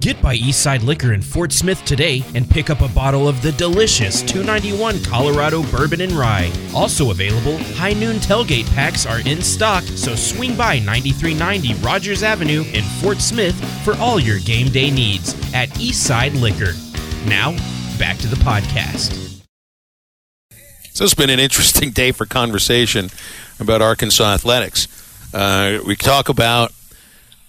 [SPEAKER 2] Get by Eastside Liquor in Fort Smith today and pick up a bottle of the delicious 291 Colorado Bourbon and Rye. Also available, High Noon tailgate packs are in stock, so swing by 9390 Rogers Avenue in Fort Smith for all your game day needs at Eastside Liquor. Now, back to the podcast.
[SPEAKER 6] So it's been an interesting day for conversation about Arkansas athletics. Uh, we talk about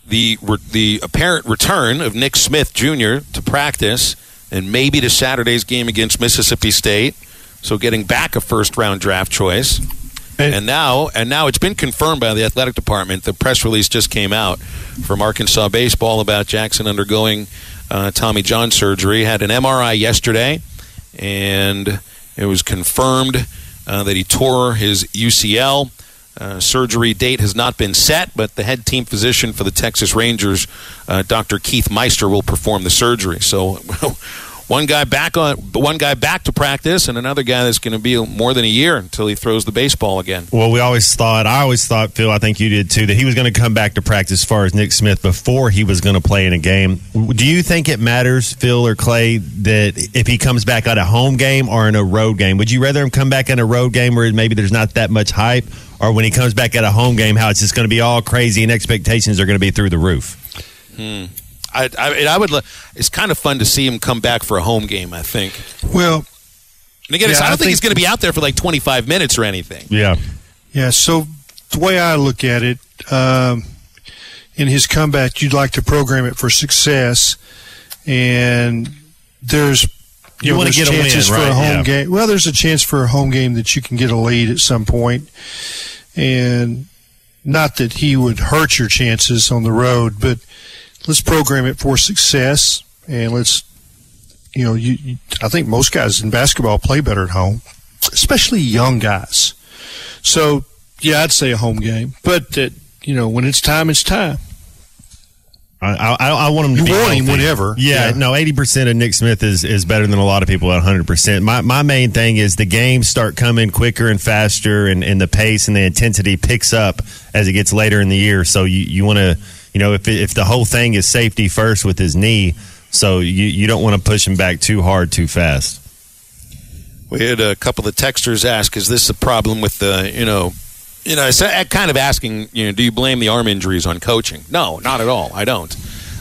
[SPEAKER 6] the the apparent return of Nick Smith Jr. to practice and maybe to Saturday's game against Mississippi State. So getting back a first round draft choice. And now, and now it's been confirmed by the athletic department. The press release just came out from Arkansas baseball about Jaxon undergoing uh, Tommy John surgery. Had an MRI yesterday, and it was confirmed uh, that he tore his UCL. Uh, surgery date has not been set, but the head team physician for the Texas Rangers, uh, Dr. Keith Meister, will perform the surgery. So, one guy back on, one guy back to practice, and another guy that's going to be more than a year until he throws the baseball again.
[SPEAKER 7] Well, we always thought, I always thought, Phil, I think you did too, that he was going to come back to practice as far as Nick Smith before he was going to play in a game. Do you think it matters, Phil or Clay, that if he comes back at a home game or in a road game? Would you rather him come back in a road game where maybe there's not that much hype, or when he comes back at a home game, how it's just going to be all crazy and expectations are going to be through the roof?
[SPEAKER 6] Hmm. I, I, I would. lo- It's kind of fun to see him come back for a home game. I think.
[SPEAKER 9] Well,
[SPEAKER 6] And again,
[SPEAKER 9] Yeah,
[SPEAKER 6] I
[SPEAKER 9] I
[SPEAKER 6] don't think, he's going to be out there for like 25 minutes or anything.
[SPEAKER 7] Yeah.
[SPEAKER 9] Yeah, so the way I look at it, um, in his comeback, you'd like to program it for success, and there's
[SPEAKER 7] You
[SPEAKER 9] know,
[SPEAKER 7] wanna
[SPEAKER 9] there's
[SPEAKER 7] get a win,
[SPEAKER 9] chances for
[SPEAKER 7] right?
[SPEAKER 9] a home
[SPEAKER 7] Yeah.
[SPEAKER 9] game. Well, there's a chance for a home game that you can get a lead at some point, and not that he would hurt your chances on the road, but let's program it for success, and let's you know, you, you I think most guys in basketball play better at home, especially young guys. So yeah, I'd say a home game, but that you know when it's time, it's time.
[SPEAKER 7] I, I, I want him to
[SPEAKER 9] You
[SPEAKER 7] be
[SPEAKER 9] want him whenever.
[SPEAKER 7] Yeah,
[SPEAKER 9] Yeah.
[SPEAKER 7] no, eighty percent of Nick Smith is, is better than a lot of people at hundred percent. My my main thing is the games start coming quicker and faster, and, and the pace and the intensity picks up as it gets later in the year. So you, you want to, you know, if if the whole thing is safety first with his knee, so you you don't want to push him back too hard too fast.
[SPEAKER 6] We had a couple of texters ask, "Is this a problem with the you know?" You know, uh, kind of asking, you know, do you blame the arm injuries on coaching? No, not at all. I don't.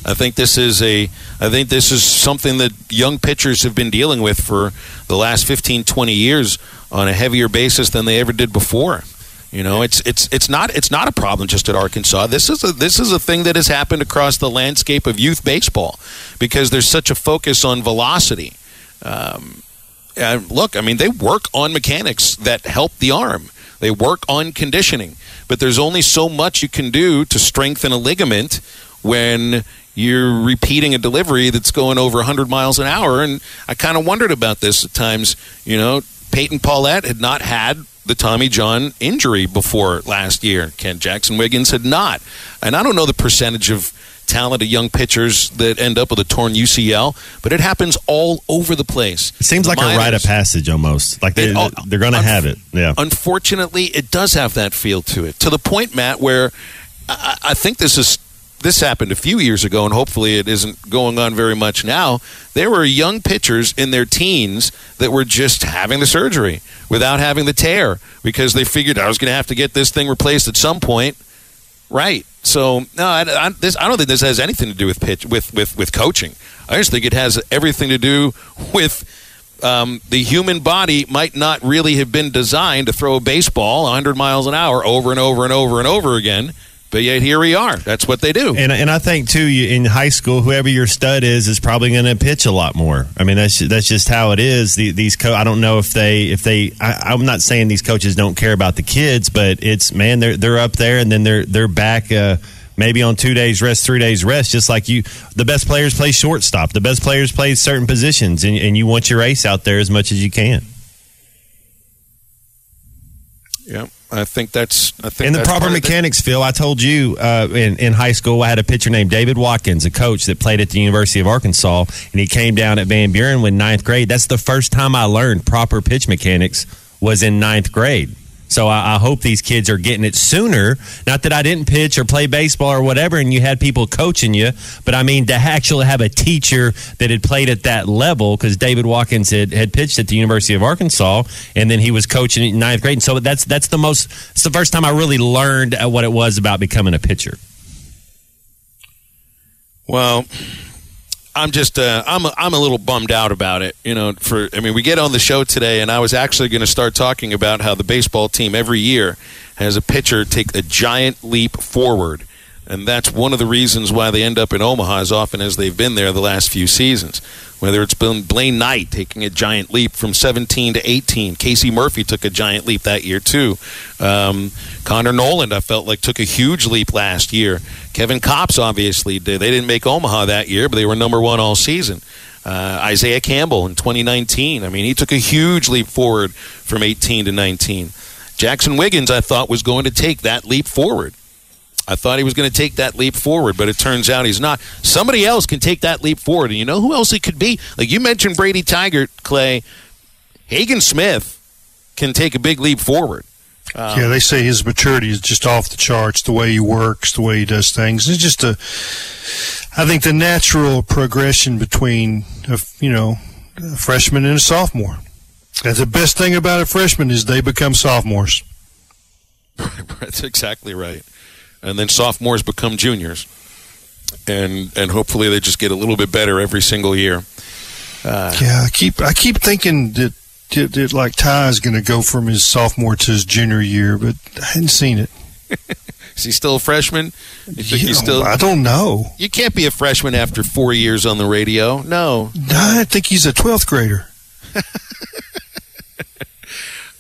[SPEAKER 6] I think this is a I think this is something that young pitchers have been dealing with for the last 15 20 years on a heavier basis than they ever did before. You know, it's it's it's not it's not a problem just at Arkansas. This is a this is a thing that has happened across the landscape of youth baseball because there's such a focus on velocity. Um, and look, I mean, they work on mechanics that help the arm. They work on conditioning, but there's only so much you can do to strengthen a ligament when you're repeating a delivery that's going over 100 miles an hour. And I kind of wondered about this at times. You know, Peyton Pallette had not had the Tommy John injury before last year. Ken Jaxon Wiggins had not. And I don't know the percentage of talented young pitchers that end up with a torn UCL, but it happens all over the place.
[SPEAKER 7] It seems like a rite of passage almost. Like they
[SPEAKER 6] It-
[SPEAKER 7] they're going to
[SPEAKER 6] unf-
[SPEAKER 7] have it. Yeah.
[SPEAKER 6] Unfortunately, it does have that feel to it. To the point, Matt, where I, I think this is this happened a few years ago, and hopefully it isn't going on very much now. There were young pitchers in their teens that were just having the surgery without having the tear because they figured I was going to have to get this thing replaced at some point. Right. So no, I, I, this, I don't think this has anything to do with pitch with, with, with coaching. I just think it has everything to do with um, the human body might not really have been designed to throw a baseball 100 miles an hour over and over and over and over again. But yet here we are. That's what they do.
[SPEAKER 7] And and I think too, you, in high school, whoever your stud is is probably going to pitch a lot more. I mean, that's that's just how it is. The, these co- I don't know if they if they. I, I'm not saying these coaches don't care about the kids, but it's man, they're they're up there and then they're they're back. Uh, maybe on two days rest, three days rest, just like you. The best players play shortstop. The best players play certain positions, and, and you want your ace out there as much as you can.
[SPEAKER 6] Yeah, I think that's. I think
[SPEAKER 7] in the proper
[SPEAKER 6] part of it.
[SPEAKER 7] mechanics, Phil. I told you uh, in in high school, I had a pitcher named David Watkins, a coach that played at the University of Arkansas, and he came down at Van Buren when ninth grade. That's the first time I learned proper pitch mechanics was in ninth grade. So I, I hope these kids are getting it sooner. Not that I didn't pitch or play baseball or whatever, and you had people coaching you, but I mean to actually have a teacher that had played at that level because David Watkins had, had pitched at the University of Arkansas, and then he was coaching in ninth grade. And so that's that's the most. It's the first time I really learned uh, what it was about becoming a pitcher.
[SPEAKER 6] Well, I'm just uh, I'm a, I'm a little bummed out about it. You know, for I mean, we get on the show today, and I was actually going to start talking about how the baseball team every year has a pitcher take a giant leap forward, and that's one of the reasons why they end up in Omaha as often as they've been there the last few seasons. Whether it's been Blaine Knight taking a giant leap from 17 to 18, Casey Murphy took a giant leap that year too. Um, Connor Noland, I felt like took a huge leap last year. Kevin Kopps obviously did. They didn't make Omaha that year, but they were number one all season. Uh, Isaiah Campbell in 2019. I mean, he took a huge leap forward from 18 to 19. Jaxon Wiggins, I thought, was going to take that leap forward. I thought he was going to take that leap forward, but it turns out he's not. Somebody else can take that leap forward, and you know who else it could be? Like you mentioned, Brady Tygart, Clay, Hagen Smith can take a big leap forward. Um,
[SPEAKER 9] yeah, they say his maturity is just off the charts. The way he works, the way he does things. It's just a. I think the natural progression between a, you know a freshman and a sophomore. That's the best thing about a freshman is they become sophomores.
[SPEAKER 6] That's exactly right. And then sophomores become juniors, and and hopefully they just get a little bit better every single year. Uh,
[SPEAKER 9] yeah, I keep I keep thinking that, that, that like Ty is going to go from his sophomore to his junior year, but I hadn't seen it.
[SPEAKER 6] Is he still a freshman? You think
[SPEAKER 9] You
[SPEAKER 6] he's still?
[SPEAKER 9] I don't know.
[SPEAKER 6] You can't be a freshman after four years on the radio. No.
[SPEAKER 9] I think he's a twelfth grader.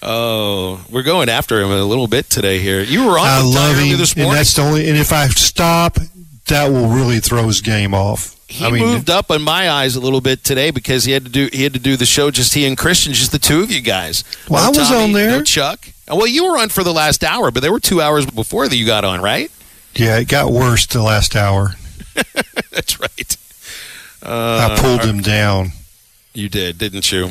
[SPEAKER 6] Oh, we're going after him a little bit today here. You were on
[SPEAKER 9] I love him,
[SPEAKER 6] this
[SPEAKER 9] and that's the only. And if I stop, that will really throw his game off.
[SPEAKER 6] He
[SPEAKER 9] I mean,
[SPEAKER 6] moved up in my eyes a little bit today because he had to do he had to do the show just he and Christian, just the two of you guys.
[SPEAKER 9] Well, I was
[SPEAKER 6] Tommy,
[SPEAKER 9] on there.
[SPEAKER 6] No Chuck. Well, you were on for the last hour, but there were two hours before that you got on, right?
[SPEAKER 9] yeah, it got worse the last hour.
[SPEAKER 6] That's right. Uh,
[SPEAKER 9] I pulled him down.
[SPEAKER 6] You did, didn't you?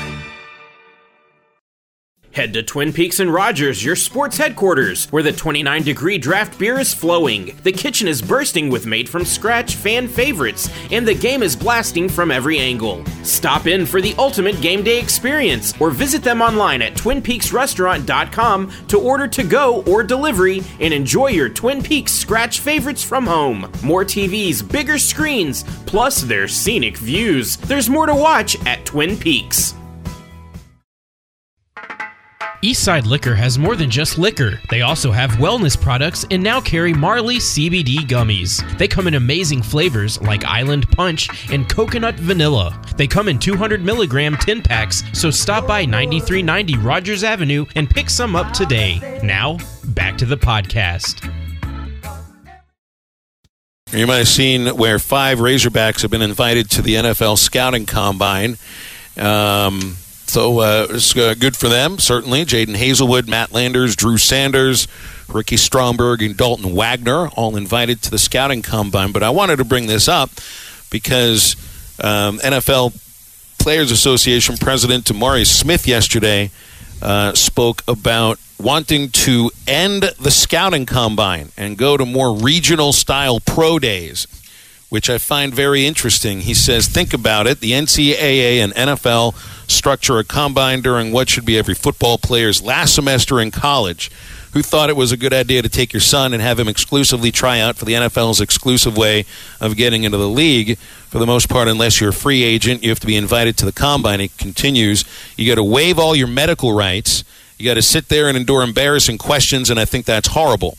[SPEAKER 2] Head to Twin Peaks and Rogers, your sports headquarters, where the 29 degree draft beer is flowing. The kitchen is bursting with made from scratch fan favorites, and the game is blasting from every angle. Stop in for the ultimate game day experience, or visit them online at twinpeaksrestaurant.com to order to go or delivery and enjoy your Twin Peaks scratch favorites from home. More TVs, bigger screens, plus their scenic views. There's more to watch at Twin Peaks.
[SPEAKER 12] Eastside Liquor has more than just liquor. They also have wellness products and now carry Marley CBD gummies. They come in amazing flavors like Island Punch and Coconut Vanilla. They come in 200 milligram tin packs, so stop by 9390 Rogers Avenue and pick some up today. Now, back to the podcast.
[SPEAKER 6] You might have seen where five Razorbacks have been invited to the NFL scouting combine. Um, so uh, it's uh, good for them, certainly. Jaden Hazelwood, Matt Landers, Drew Sanders, Ricky Stromberg, and Dalton Wagner all invited to the scouting combine. But I wanted to bring this up because um, NFL Players Association President DeMaurice Smith yesterday uh, spoke about wanting to end the scouting combine and go to more regional style pro days, which I find very interesting. He says, think about it. The NCAA and NFL structure a combine during what should be every football player's last semester in college. Who thought it was a good idea to take your son and have him exclusively try out for the NFL's exclusive way of getting into the league? For the most part, unless you're a free agent, you have to be invited to the combine. It continues. You got to waive all your medical rights. You got to sit there and endure embarrassing questions, and I think that's horrible.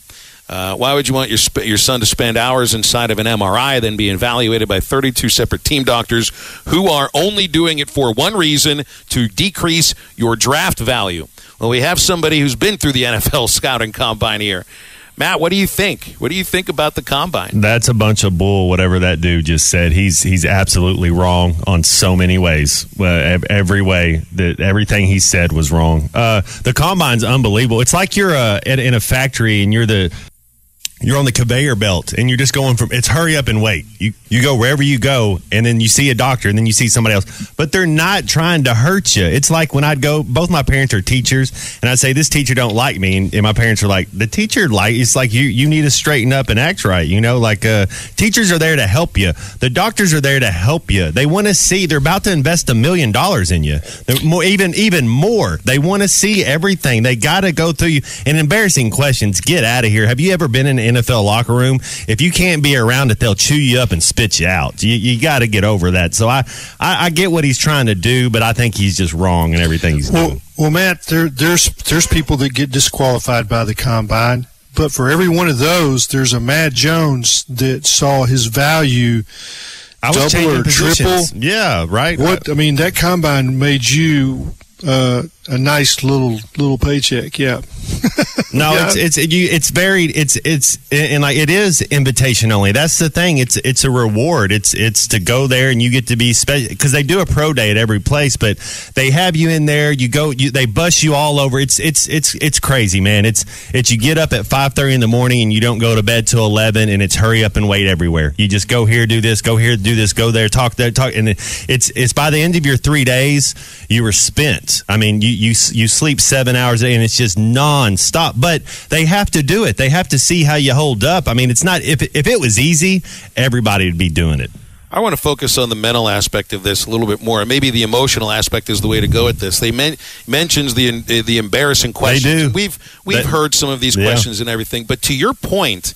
[SPEAKER 6] Uh, why would you want your sp- your son to spend hours inside of an MRI, then be evaluated by 32 separate team doctors who are only doing it for one reason to decrease your draft value? Well, we have somebody who's been through the NFL scouting combine here. Matt, what do you think? What do you think about the combine?
[SPEAKER 7] That's a bunch of bull. Whatever that dude just said, he's he's absolutely wrong on so many ways. Uh, every way that everything he said was wrong. Uh, the combine's unbelievable. It's like you're uh, in a factory and you're the you're on the conveyor belt and you're just going from it's hurry up and wait. You you go wherever you go and then you see a doctor and then you see somebody else. But they're not trying to hurt you. It's like when I'd go both my parents are teachers and I'd say this teacher don't like me and, and my parents are like the teacher like it's like you you need to straighten up and act right, you know? Like uh teachers are there to help you. The doctors are there to help you. They want to see they're about to invest a million dollars in you. They're more even even more. They want to see everything. They got to go through you and embarrassing questions. Get out of here. Have you ever been in NFL locker room, if you can't be around it, they'll chew you up and spit you out. You, you got to get over that. So I, I, I, get what he's trying to do, but I think he's just wrong in everything he's
[SPEAKER 9] well,
[SPEAKER 7] doing.
[SPEAKER 9] Well, Matt, there, there's there's people that get disqualified by the combine, but for every one of those, there's a Matt Jones that saw his value.
[SPEAKER 7] I was
[SPEAKER 9] double or
[SPEAKER 7] positions.
[SPEAKER 9] triple.
[SPEAKER 7] Yeah, right.
[SPEAKER 9] What I mean, that combine made you uh, a nice little little paycheck. Yeah.
[SPEAKER 7] no,
[SPEAKER 9] Yeah.
[SPEAKER 7] it's it's it, you, it's very it's it's and like it is invitation only. That's the thing. It's it's a reward. It's it's to go there and you get to be special because they do a pro day at every place, but they have you in there. You go. You, they bus you all over. It's it's it's it's crazy, man. It's it's you get up at five thirty in the morning and you don't go to bed till eleven, and it's hurry up and wait everywhere. You just go here, do this, go here, do this, go there, talk there, talk, and it's it's by the end of your three days, you were spent. I mean, you you you sleep seven hours a day, and it's just nonstop. But they have to do it. They have to see how you hold up. I mean, it's not if if it was easy, everybody would be doing it.
[SPEAKER 6] I want to focus on the mental aspect of this a little bit more. Maybe the emotional aspect is the way to go at this. They men- mentions the the embarrassing questions.
[SPEAKER 7] They do.
[SPEAKER 6] We've we've heard some of these
[SPEAKER 7] Yeah.
[SPEAKER 6] questions and everything, but to your point,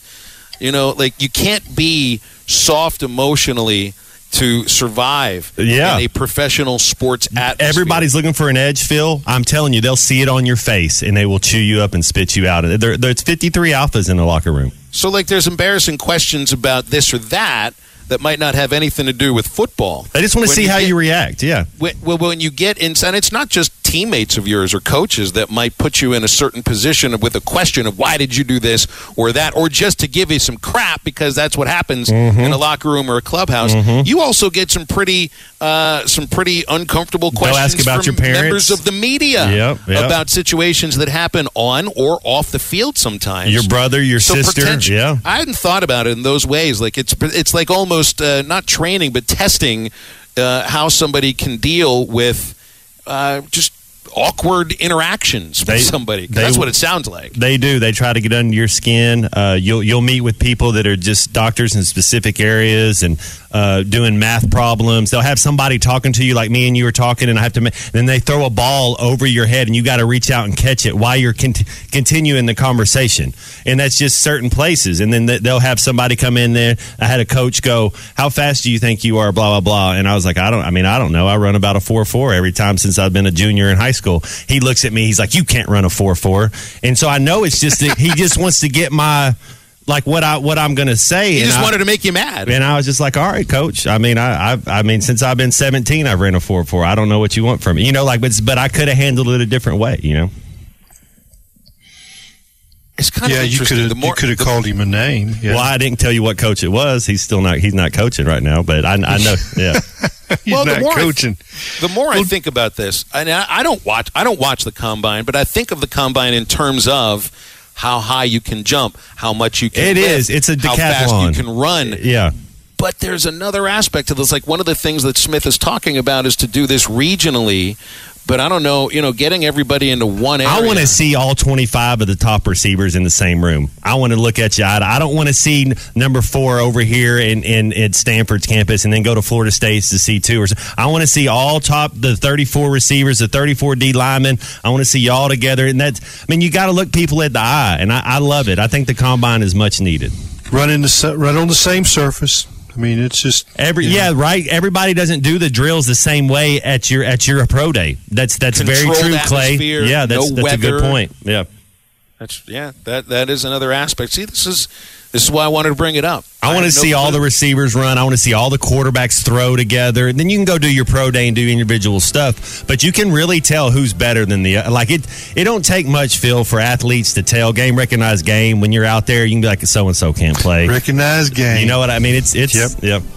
[SPEAKER 6] you know, like you can't be soft emotionally to survive
[SPEAKER 7] Yeah.
[SPEAKER 6] in a professional sports atmosphere.
[SPEAKER 7] Everybody's looking for an edge, Phil. I'm telling you, they'll see it on your face, and they will chew you up and spit you out. There, there's 53 alphas in the locker room.
[SPEAKER 6] So, like, there's embarrassing questions about this or that that might not have anything to do with football.
[SPEAKER 7] I just want to
[SPEAKER 6] When
[SPEAKER 7] see
[SPEAKER 6] you
[SPEAKER 7] how
[SPEAKER 6] get-
[SPEAKER 7] you react. Yeah.
[SPEAKER 6] when, well, when you get inside, it's not just teammates of yours or coaches that might put you in a certain position with a question of why did you do this or that, or just to give you some crap because that's what happens
[SPEAKER 7] Mm-hmm.
[SPEAKER 6] in a locker room or a clubhouse. You also get some pretty, uh, some pretty uncomfortable questions
[SPEAKER 7] ask about
[SPEAKER 6] from
[SPEAKER 7] your parents.
[SPEAKER 6] members of the media
[SPEAKER 7] Yep, yep.
[SPEAKER 6] about situations that happen on or off the field sometimes.
[SPEAKER 7] Your brother, your
[SPEAKER 6] So
[SPEAKER 7] sister.
[SPEAKER 6] potential-
[SPEAKER 7] Yeah.
[SPEAKER 6] I hadn't thought about it in those ways. Like it's it's like almost uh, not training, but testing uh, how somebody can deal with uh, just awkward interactions with
[SPEAKER 7] They-
[SPEAKER 6] somebody.
[SPEAKER 7] they-
[SPEAKER 6] that's what it sounds like.
[SPEAKER 7] They do. They try to get under your skin. Uh, you'll you'll meet with people that are just doctors in specific areas and uh, doing math problems. They'll have somebody talking to you like me and you were talking, and I have to. Then they throw a ball over your head, and you got to reach out and catch it while you're cont- continuing the conversation. And that's just certain places. And then th- they'll have somebody come in there. I had a coach go, "How fast do you think you are?" Blah blah blah. And I was like, "I don't. I mean, I don't know. I run about a four four every time since I've been a junior in high school." He looks at me. He's like, "You can't run a four four. And so I know it's just that he just wants to get my like what I what I'm going to say.
[SPEAKER 6] He
[SPEAKER 7] and
[SPEAKER 6] just
[SPEAKER 7] I-
[SPEAKER 6] wanted to make you mad.
[SPEAKER 7] and I was just like, "All right, coach. I mean, I, I, I mean, since I've been 17, I've ran a four four. I don't know what you want from me, you know. Like, but but I could have handled it a different way, you know.
[SPEAKER 6] It's kind
[SPEAKER 9] yeah,
[SPEAKER 6] of
[SPEAKER 9] you could have you could have called him a name. Yeah.
[SPEAKER 7] Well, I didn't tell you what coach it was. He's still not. He's not coaching right now. But I, I know. Yeah.
[SPEAKER 9] He's
[SPEAKER 6] well, the more I-
[SPEAKER 9] coaching.
[SPEAKER 6] the more I think about this, and I, I don't watch, I don't watch the combine, but I think of the combine in terms of how high you can jump, how much you can.
[SPEAKER 7] It
[SPEAKER 6] lift,
[SPEAKER 7] is. It's a
[SPEAKER 6] How fast
[SPEAKER 7] decathlon.
[SPEAKER 6] you can run.
[SPEAKER 7] yeah.
[SPEAKER 6] But there's another aspect to this. Like one of the things that Smith is talking about is to do this regionally. But I don't know, you know, getting everybody into one area.
[SPEAKER 7] I want to see all 25 of the top receivers in the same room. I want to look at you. I don't want to see number four over here in, in at Stanford's campus and then go to Florida State's to see two. Or I want to see all top the 34 receivers, the 34 D linemen. I want to see y'all together. And that's, I mean, you got to look people at the eye, and I, I love it. I think the combine is much needed.
[SPEAKER 9] Run in the run on the same surface. I mean, it's just
[SPEAKER 7] every you know. yeah, right. Everybody doesn't do the drills the same way at your at your pro day. That's that's
[SPEAKER 6] Controlled
[SPEAKER 7] very true, Clay.
[SPEAKER 6] Yeah,
[SPEAKER 7] that's,
[SPEAKER 6] no
[SPEAKER 7] that's a good point. Yeah,
[SPEAKER 6] that's yeah. That that is another aspect. See, this is this is why I wanted to bring it up.
[SPEAKER 7] I, I want to see no all the receivers run. I want to see all the quarterbacks throw together. And then you can go do your pro day and do individual stuff. But you can really tell who's better than the like. It it don't take much, Phil, for athletes to tell game recognized game. When you're out there, you can be like, so and so can't play.
[SPEAKER 9] Recognized game.
[SPEAKER 7] You know what I mean? It's it's
[SPEAKER 9] yep.
[SPEAKER 7] yep.